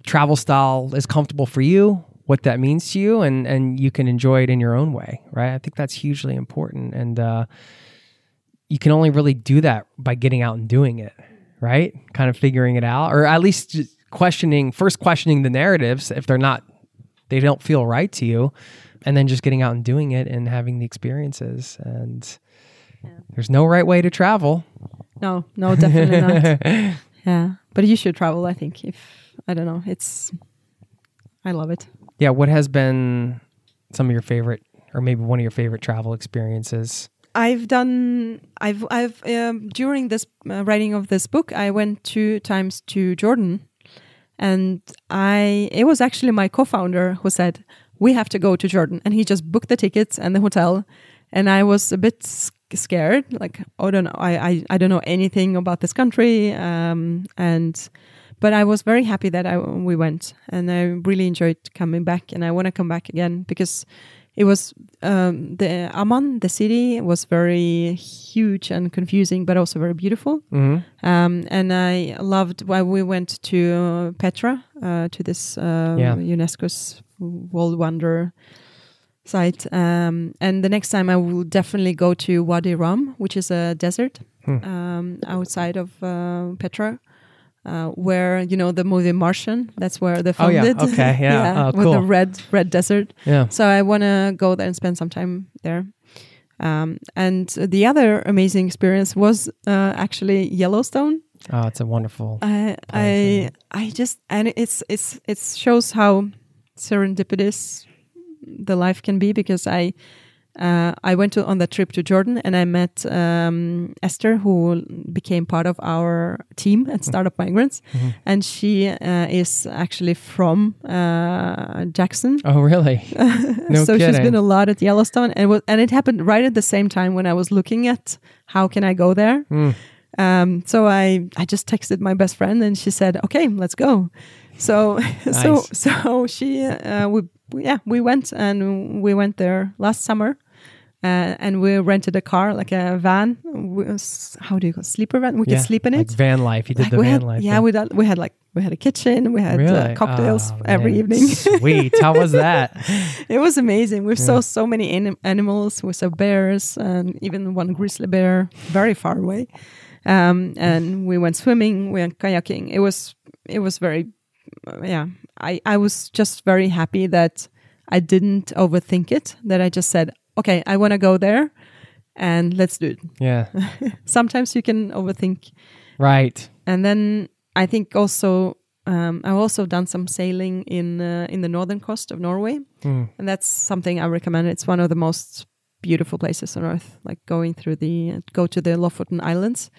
travel style is comfortable for you, what that means to you, and and you can enjoy it in your own way, right? I think that's hugely important, and uh, you can only really do that by getting out and doing it, right? Kind of figuring it out, or at least just questioning first questioning the narratives if they're not they don't feel right to you and then just getting out and doing it and having the experiences and there's no right way to travel No, no, definitely not. Yeah, but you should travel. I think if I don't know, it's I love it. yeah what has been some of your favorite or maybe one of your favorite travel experiences I've done. I've. I've. Um, during this uh, writing of this book, I went two times to Jordan, and I. It was actually my co-founder who said we have to go to Jordan, and he just booked the tickets and the hotel, and I was a bit scared. Like, oh, don't know. I. I. I don't know anything about this country, um, and. But I was very happy that I, we went, and I really enjoyed coming back, and I want to come back again because it was um, the Amman, the city, was very huge and confusing, but also very beautiful. mm-hmm. Um, and I loved why we went to uh, Petra, uh, to this uh, Yeah. UNESCO's World Wonder site. Um, and the next time I will definitely go to Wadi Rum, which is a desert Hmm. um, outside of uh, Petra. Uh, where you know the movie Martian, that's where they Oh, yeah. it. Okay, yeah. Oh, with the red red desert. yeah So I want to go there and spend some time there. Um, and the other amazing experience was uh, actually Yellowstone. oh it's a wonderful I I I just and it's it's it shows how serendipitous the life can be because I uh, I went to, on that trip to Jordan and I met um, Esther who became part of our team at Startup Migrants Mhm. and she uh, is actually from uh, Jackson oh really no so she's been a lot at Yellowstone, and was, and it happened right at the same time when I was looking at how can I go there. Mm. Um, so I I just texted my best friend, and she said, "Okay, let's go." So so Nice. so she uh, we- yeah we went and we went there last summer. Uh, and we rented a car, like a van. We, how do you call it? sleeper van? We yeah, could sleep in it. like van life you did Like the van had, life yeah, thing. we did, we had like we had a kitchen, we had uh, cocktails Oh, every man. evening. sweet how was that It was amazing. We saw so many anim- animals. We saw bears and even one grizzly bear very far away. Um, and we went swimming. We went kayaking. It was it was very uh, yeah. I I was just very happy that I didn't overthink it. That I just said, okay, I want to go there, and let's do it. yeah Sometimes you can overthink right and then I think also um, I've also done some sailing in uh, in the northern coast of Norway, Mm. and that's something I recommend. It's one of the most beautiful places on earth. Like going through the go to the Lofoten Islands,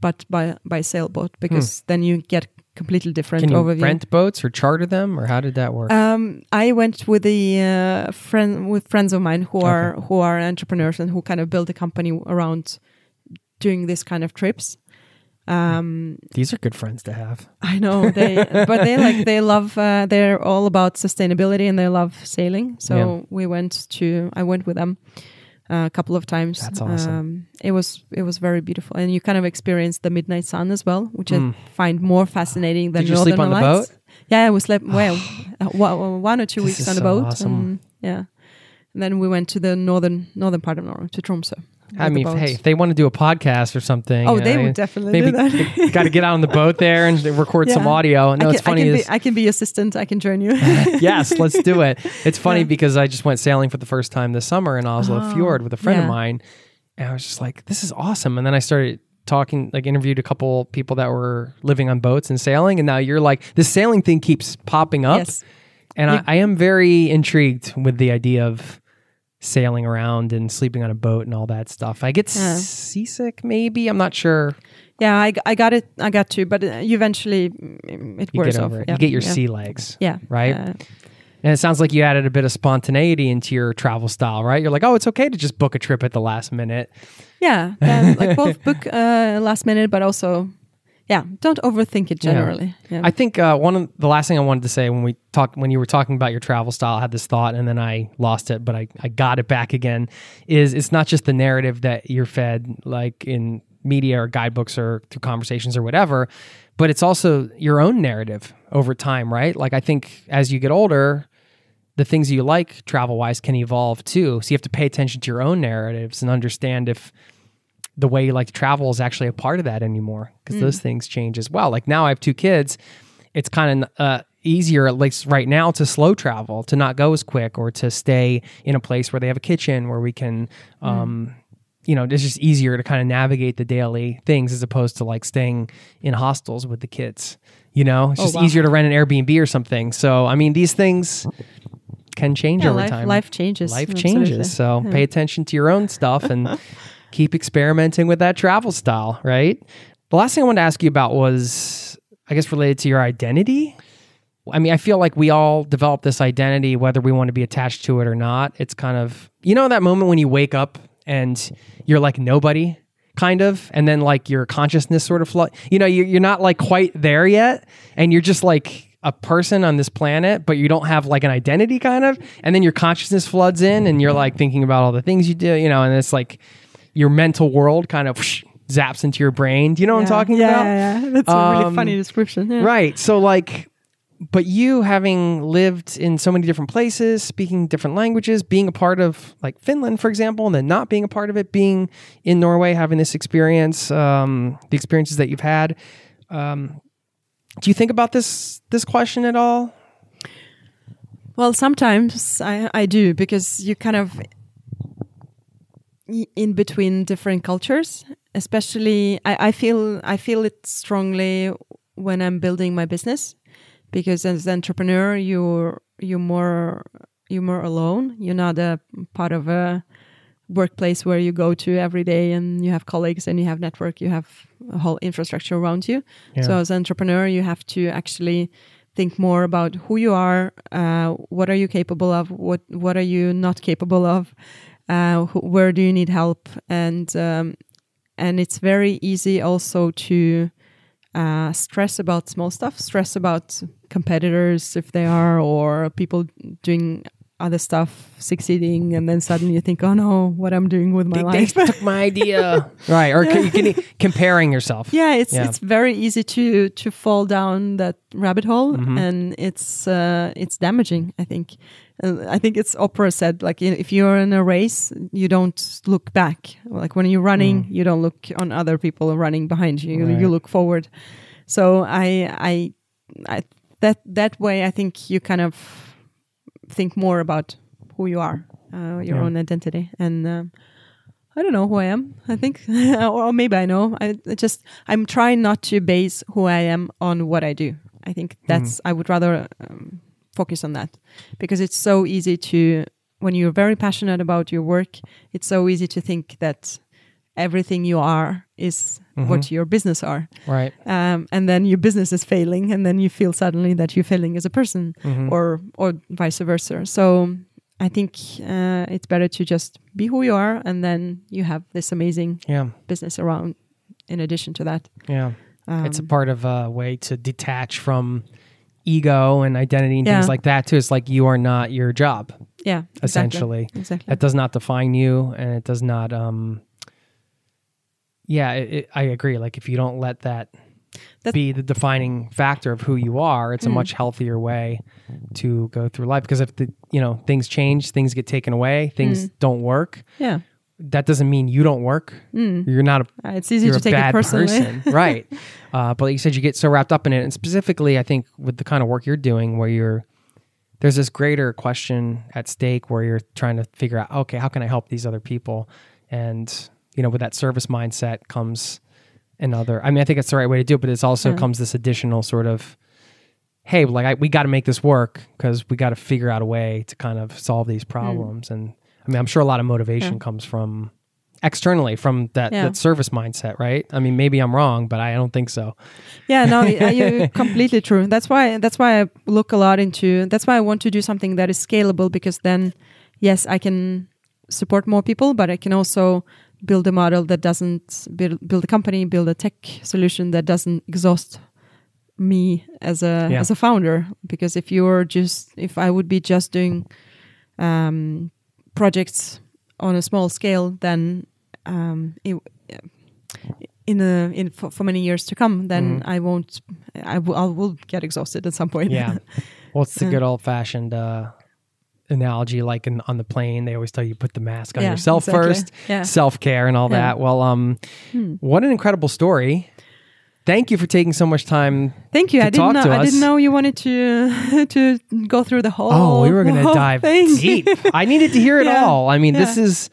but by by sailboat because then you get completely different can you overview. rent boats or charter them or how did that work Um, I went with the uh, friend with friends of mine who are who are entrepreneurs and who kind of build a company around doing this kind of trips. Um, these are good friends to have I know they, but they like they love. Uh, they're all about sustainability and they love sailing. So Yeah. we went to. I went with them a couple of times. That's awesome. Um, it was it was very beautiful, and you kind of experience the midnight sun as well, which Mm. I find more fascinating than Did you sleep Northern on the Lights. Yeah, we slept well uh, one or two This weeks on the so boat. awesome. And, yeah, and then we went to the northern northern part of Norway to Tromsø. I the mean, hey, if they want to do a podcast or something, Oh, they know, would definitely maybe do that. got to get out on the boat there and record some Yeah. audio. No, I can, it's funny. I can, is- be, I can be assistant. I can join you. yes, let's do it. It's funny Yeah. because I just went sailing for the first time this summer in Oslo Oh, Fjord with a friend of mine. And I was just like, this is awesome. And then I started talking, like interviewed a couple people that were living on boats and sailing. And now you're like, this sailing thing keeps popping up. yes. And I, I am very intrigued with the idea of sailing around and sleeping on a boat and all that stuff. I get Yeah. seasick, maybe. I'm not sure. Yeah, I, I got it. I got to, but uh, you eventually mm, it You wears get off. over it. Yeah. You get your yeah. sea legs. Yeah. right? Uh, And it sounds like you added a bit of spontaneity into your travel style, right? You're like, oh, it's okay to just book a trip at the last minute. yeah. um, like both book uh, last minute, but also, yeah, don't overthink it Yeah. generally. Yeah. I think uh, one of the last thing I wanted to say when we talked when you were talking about your travel style, I had this thought and then I lost it, but I, I got it back again. Is it's not just the narrative that you're fed like in media or guidebooks or through conversations or whatever, but it's also your own narrative over time, right? Like I think as you get older, the things you like travel wise can evolve too. So you have to pay attention to your own narratives and understand if the way you like to travel is actually a part of that anymore because those things change as well. Like now I have two kids. It's kind of uh, easier, at least right now, to slow travel, to not go as quick or to stay in a place where they have a kitchen where we can, um, you know, it's just easier to kind of navigate the daily things as opposed to like staying in hostels with the kids. You know, it's Oh, just wow. easier to rent an Airbnb or something. So, I mean, these things can change yeah, over life, time. life changes. Life absolutely. changes. So pay attention to your own stuff and keep experimenting with that travel style, right? The last thing I wanted to ask you about was, I guess, related to your identity. I mean, I feel like we all develop this identity, whether we want to be attached to it or not. It's kind of, you know, that moment when you wake up and you're like nobody, kind of, and then like your consciousness sort of, flo- you know, you- you're not like quite there yet, and you're just like a person on this planet, but you don't have like an identity, kind of, and then your consciousness floods in, and you're like thinking about all the things you do, you know, and it's like your mental world kind of whoosh, zaps into your brain. Do you know what I'm talking yeah, about? Yeah, yeah. That's a Um, really funny description. Yeah. Right. So like but you having lived in so many different places, speaking different languages, being a part of like Finland, for example, and then not being a part of it, being in Norway, having this experience, um, the experiences that you've had. Um, do you think about this this question at all? Well, sometimes I, I do because you kind of in between different cultures. Especially, I, I feel I feel it strongly when I'm building my business because as an entrepreneur, you're you're more you're more alone. You're not a part of a workplace where you go to every day and you have colleagues and you have network. You have a whole infrastructure around you. Yeah. So as an entrepreneur, you have to actually think more about who you are, uh, what are you capable of, what what are you not capable of, uh, wh- where do you need help, and um, and it's very easy also to uh, stress about small stuff, stress about competitors if they are, or people doing other stuff succeeding, and then suddenly you think, oh no, what I'm doing with my They, life. they took my idea, right? Or can, you can, comparing yourself. yeah it's Yeah. it's very easy to to fall down that rabbit hole Mhm. and it's uh it's damaging i think i think it's Oprah said like if you're in a race you don't look back like when you're running you don't look on other people running behind you you, Right. you look forward so I, I i that that way i think you kind of think more about who you are uh, your Yeah. own identity and um, I don't know who I am. I think, or maybe I know. I I just I'm trying not to base who I am on what I do. I think that's I would rather um, focus on that because it's so easy to when you're very passionate about your work. It's so easy to think that everything you are is what your business are, Right. um, and then your business is failing, and then you feel suddenly that you're failing as a person Mhm. or or vice versa. So I think uh, it's better to just be who you are, and then you have this amazing yeah. business around. In addition to that, Yeah. um, it's a part of a way to detach from ego and identity and Yeah. things like that too. It's like you are not your job. yeah, essentially. exactly. That does not define you, and it does not. um Yeah, it, it, I agree. Like if you don't let that, That- be the defining factor of who you are, it's a Mm. much healthier way to go through life. Because if the you know things change, things get taken away, things Mm. don't work. yeah, that doesn't mean you don't work. You're not a Uh, it's easy to a take it personally. person, right? Uh, but like you said, you get so wrapped up in it, and specifically, I think with the kind of work you're doing, where you're there's this greater question at stake where you're trying to figure out, okay, how can I help these other people? And you know, with that service mindset comes another. I mean, I think it's the right way to do it, but it's also Yeah. comes this additional sort of, hey, like I, we got to make this work because we got to figure out a way to kind of solve these problems. And I mean, I'm sure a lot of motivation. Yeah. comes from externally from that, Yeah. that service mindset, right? I mean, maybe I'm wrong, but I don't think so. yeah no you're completely true that's why that's why i look a lot into that's why i want to do something that is scalable because then yes i can support more people but i can also build a model that doesn't build, build a company build a tech solution that doesn't exhaust me as a Yeah. as a founder because if you're just if i would be just doing um projects on a small scale then um it, in a in for, for many years to come then i won't I will get exhausted at some point. Yeah. Well, the good old fashioned uh, analogy, like in, on the plane, they always tell you put the mask on Yeah, yourself exactly. first, Yeah. self care and all Yeah. that. Well, um, Hmm. what an incredible story. Thank you for taking so much time. thank you i didn't know i didn't know you wanted to to go through the whole Oh, we were going to dive thing. deep. I needed to hear it Yeah. all. I mean, this is,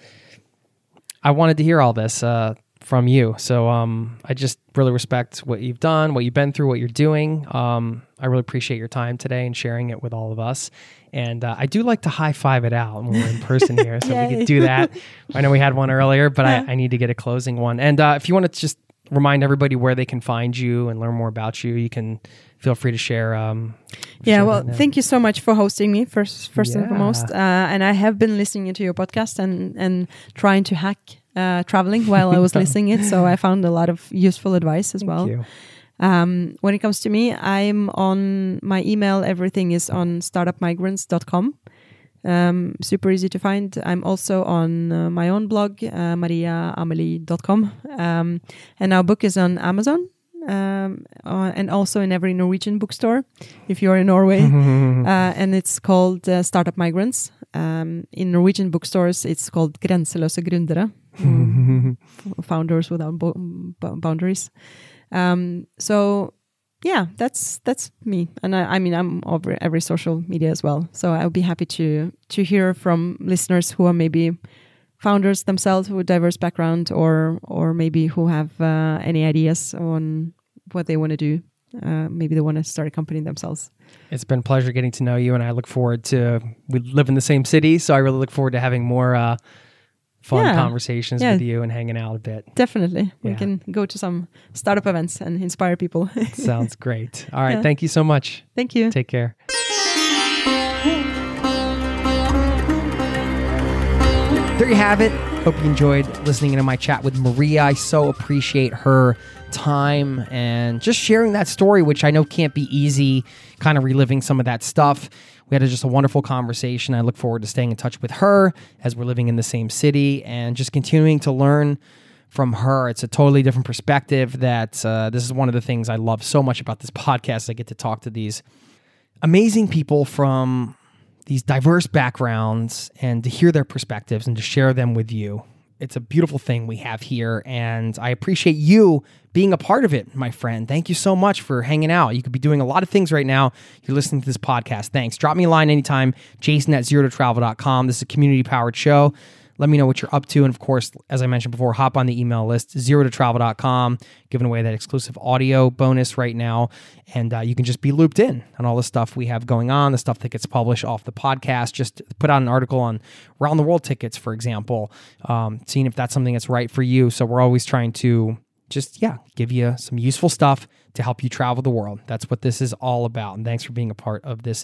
I wanted to hear all this uh, from you. So um, I just really respect what you've done, what you've been through, what you're doing. Um, I really appreciate your time today and sharing it with all of us. And uh, I do like to high five it out when we're in person here. So we could do that. I know we had one earlier, but Yeah. I, I need to get a closing one. And uh, if you want to just remind everybody where they can find you and learn more about you, you can feel free to share. Um, yeah share well thank you so much for hosting me first first and foremost uh, and i have been listening into your podcast and and trying to hack uh, traveling while i was listening it so i found a lot of useful advice as Thank well you. Um, when it comes to me, I'm on my email. Everything is on startupmigrants.com. Um, super easy to find. I'm also on uh, my own blog, uh, mariaamelie.com. Um, and our book is on Amazon um, uh, and also in every Norwegian bookstore if you're in Norway. uh, and it's called uh, Startup Migrants. Um, in Norwegian bookstores, it's called Grenseløse gründere, mm, founders without bo- boundaries. Um, so yeah, that's that's me, and I, I mean I'm over every social media as well. So I'll be happy to to hear from listeners who are maybe founders themselves with diverse background, or or maybe who have uh, any ideas on what they want to do. Uh, maybe they want to start a company themselves. It's been a pleasure getting to know you, and I look forward to. We live in the same city, so I really look forward to having more uh, fun Yeah. conversations Yeah. with you and hanging out a bit. Definitely, we can go to some startup events and inspire people. Sounds great. All right, Yeah. thank you so much. Thank you. Take care. There you have it. Hope you enjoyed listening to my chat with Maria. I so appreciate her time and just sharing that story, which I know can't be easy, kind of reliving some of that stuff. We had a, just a wonderful conversation. I look forward to staying in touch with her as we're living in the same city and just continuing to learn from her. It's a totally different perspective. That uh, this is one of the things I love so much about this podcast. I get to talk to these amazing people from these diverse backgrounds and to hear their perspectives and to share them with you. It's a beautiful thing we have here, and I appreciate you being a part of it, my friend. Thank you so much for hanging out. You could be doing a lot of things right now. You're listening to this podcast. Thanks. Drop me a line anytime, jason at zero to travel.com. This is a community powered show. Let me know what you're up to. And of course, as I mentioned before, hop on the email list, zero to travel.com, giving away that exclusive audio bonus right now. And uh, you can just be looped in on all the stuff we have going on, the stuff that gets published off the podcast. Just put out an article on round the world tickets, for example, um, seeing if that's something that's right for you. So we're always trying to just, yeah, give you some useful stuff to help you travel the world. That's what this is all about. And thanks for being a part of this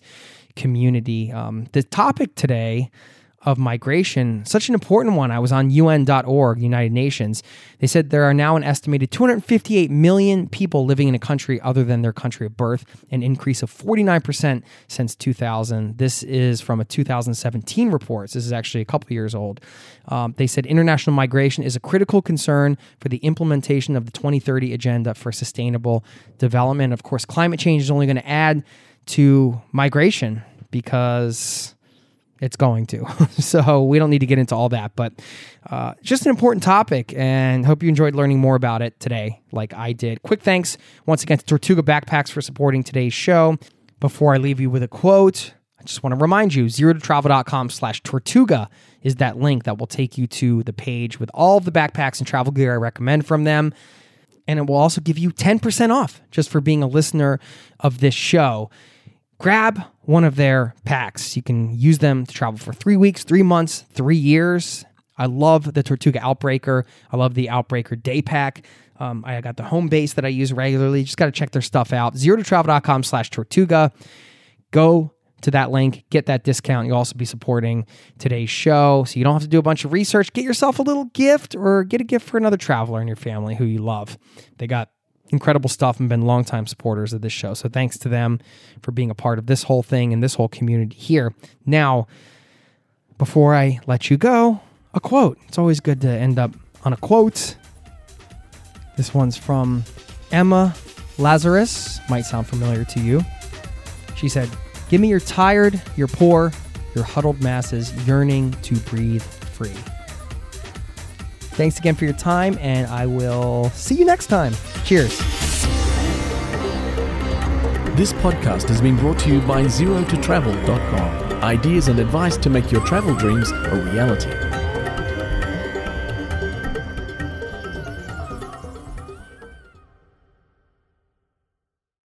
community. Um, the topic today of migration, such an important one. I was on UN.org, United Nations. They said there are now an estimated 258 million people living in a country other than their country of birth, an increase of 49% since 2000. This is from a 2017 report. This is actually a couple years old. Um, they said international migration is a critical concern for the implementation of the 2030 Agenda for Sustainable Development. Of course, climate change is only going to add to migration because it's going to. so we don't need to get into all that, but uh, just an important topic and hope you enjoyed learning more about it today, like I did. Quick thanks once again to Tortuga Backpacks for supporting today's show. Before I leave you with a quote, I just want to remind you, zero to travel.com slash Tortuga is that link that will take you to the page with all of the backpacks and travel gear I recommend from them. And it will also give you 10% off just for being a listener of this show grab one of their packs. You can use them to travel for three weeks, three months, three years. I love the Tortuga Outbreaker. I love the Outbreaker Day Pack. Um, I got the home base that I use regularly. Just got to check their stuff out. Zero to travel.com slash Tortuga. Go to that link, get that discount. You'll also be supporting today's show. So you don't have to do a bunch of research. Get yourself a little gift or get a gift for another traveler in your family who you love. They got incredible stuff and been longtime supporters of this show. So thanks to them for being a part of this whole thing and this whole community here. Now, before I let you go, a quote. It's always good to end up on a quote. This one's from Emma Lazarus. Might sound familiar to you. She said, Give me your tired, your poor, your huddled masses yearning to breathe free. Thanks again for your time, and I will see you next time. Cheers. This podcast has been brought to you by ZeroToTravel.com. Ideas and advice to make your travel dreams a reality.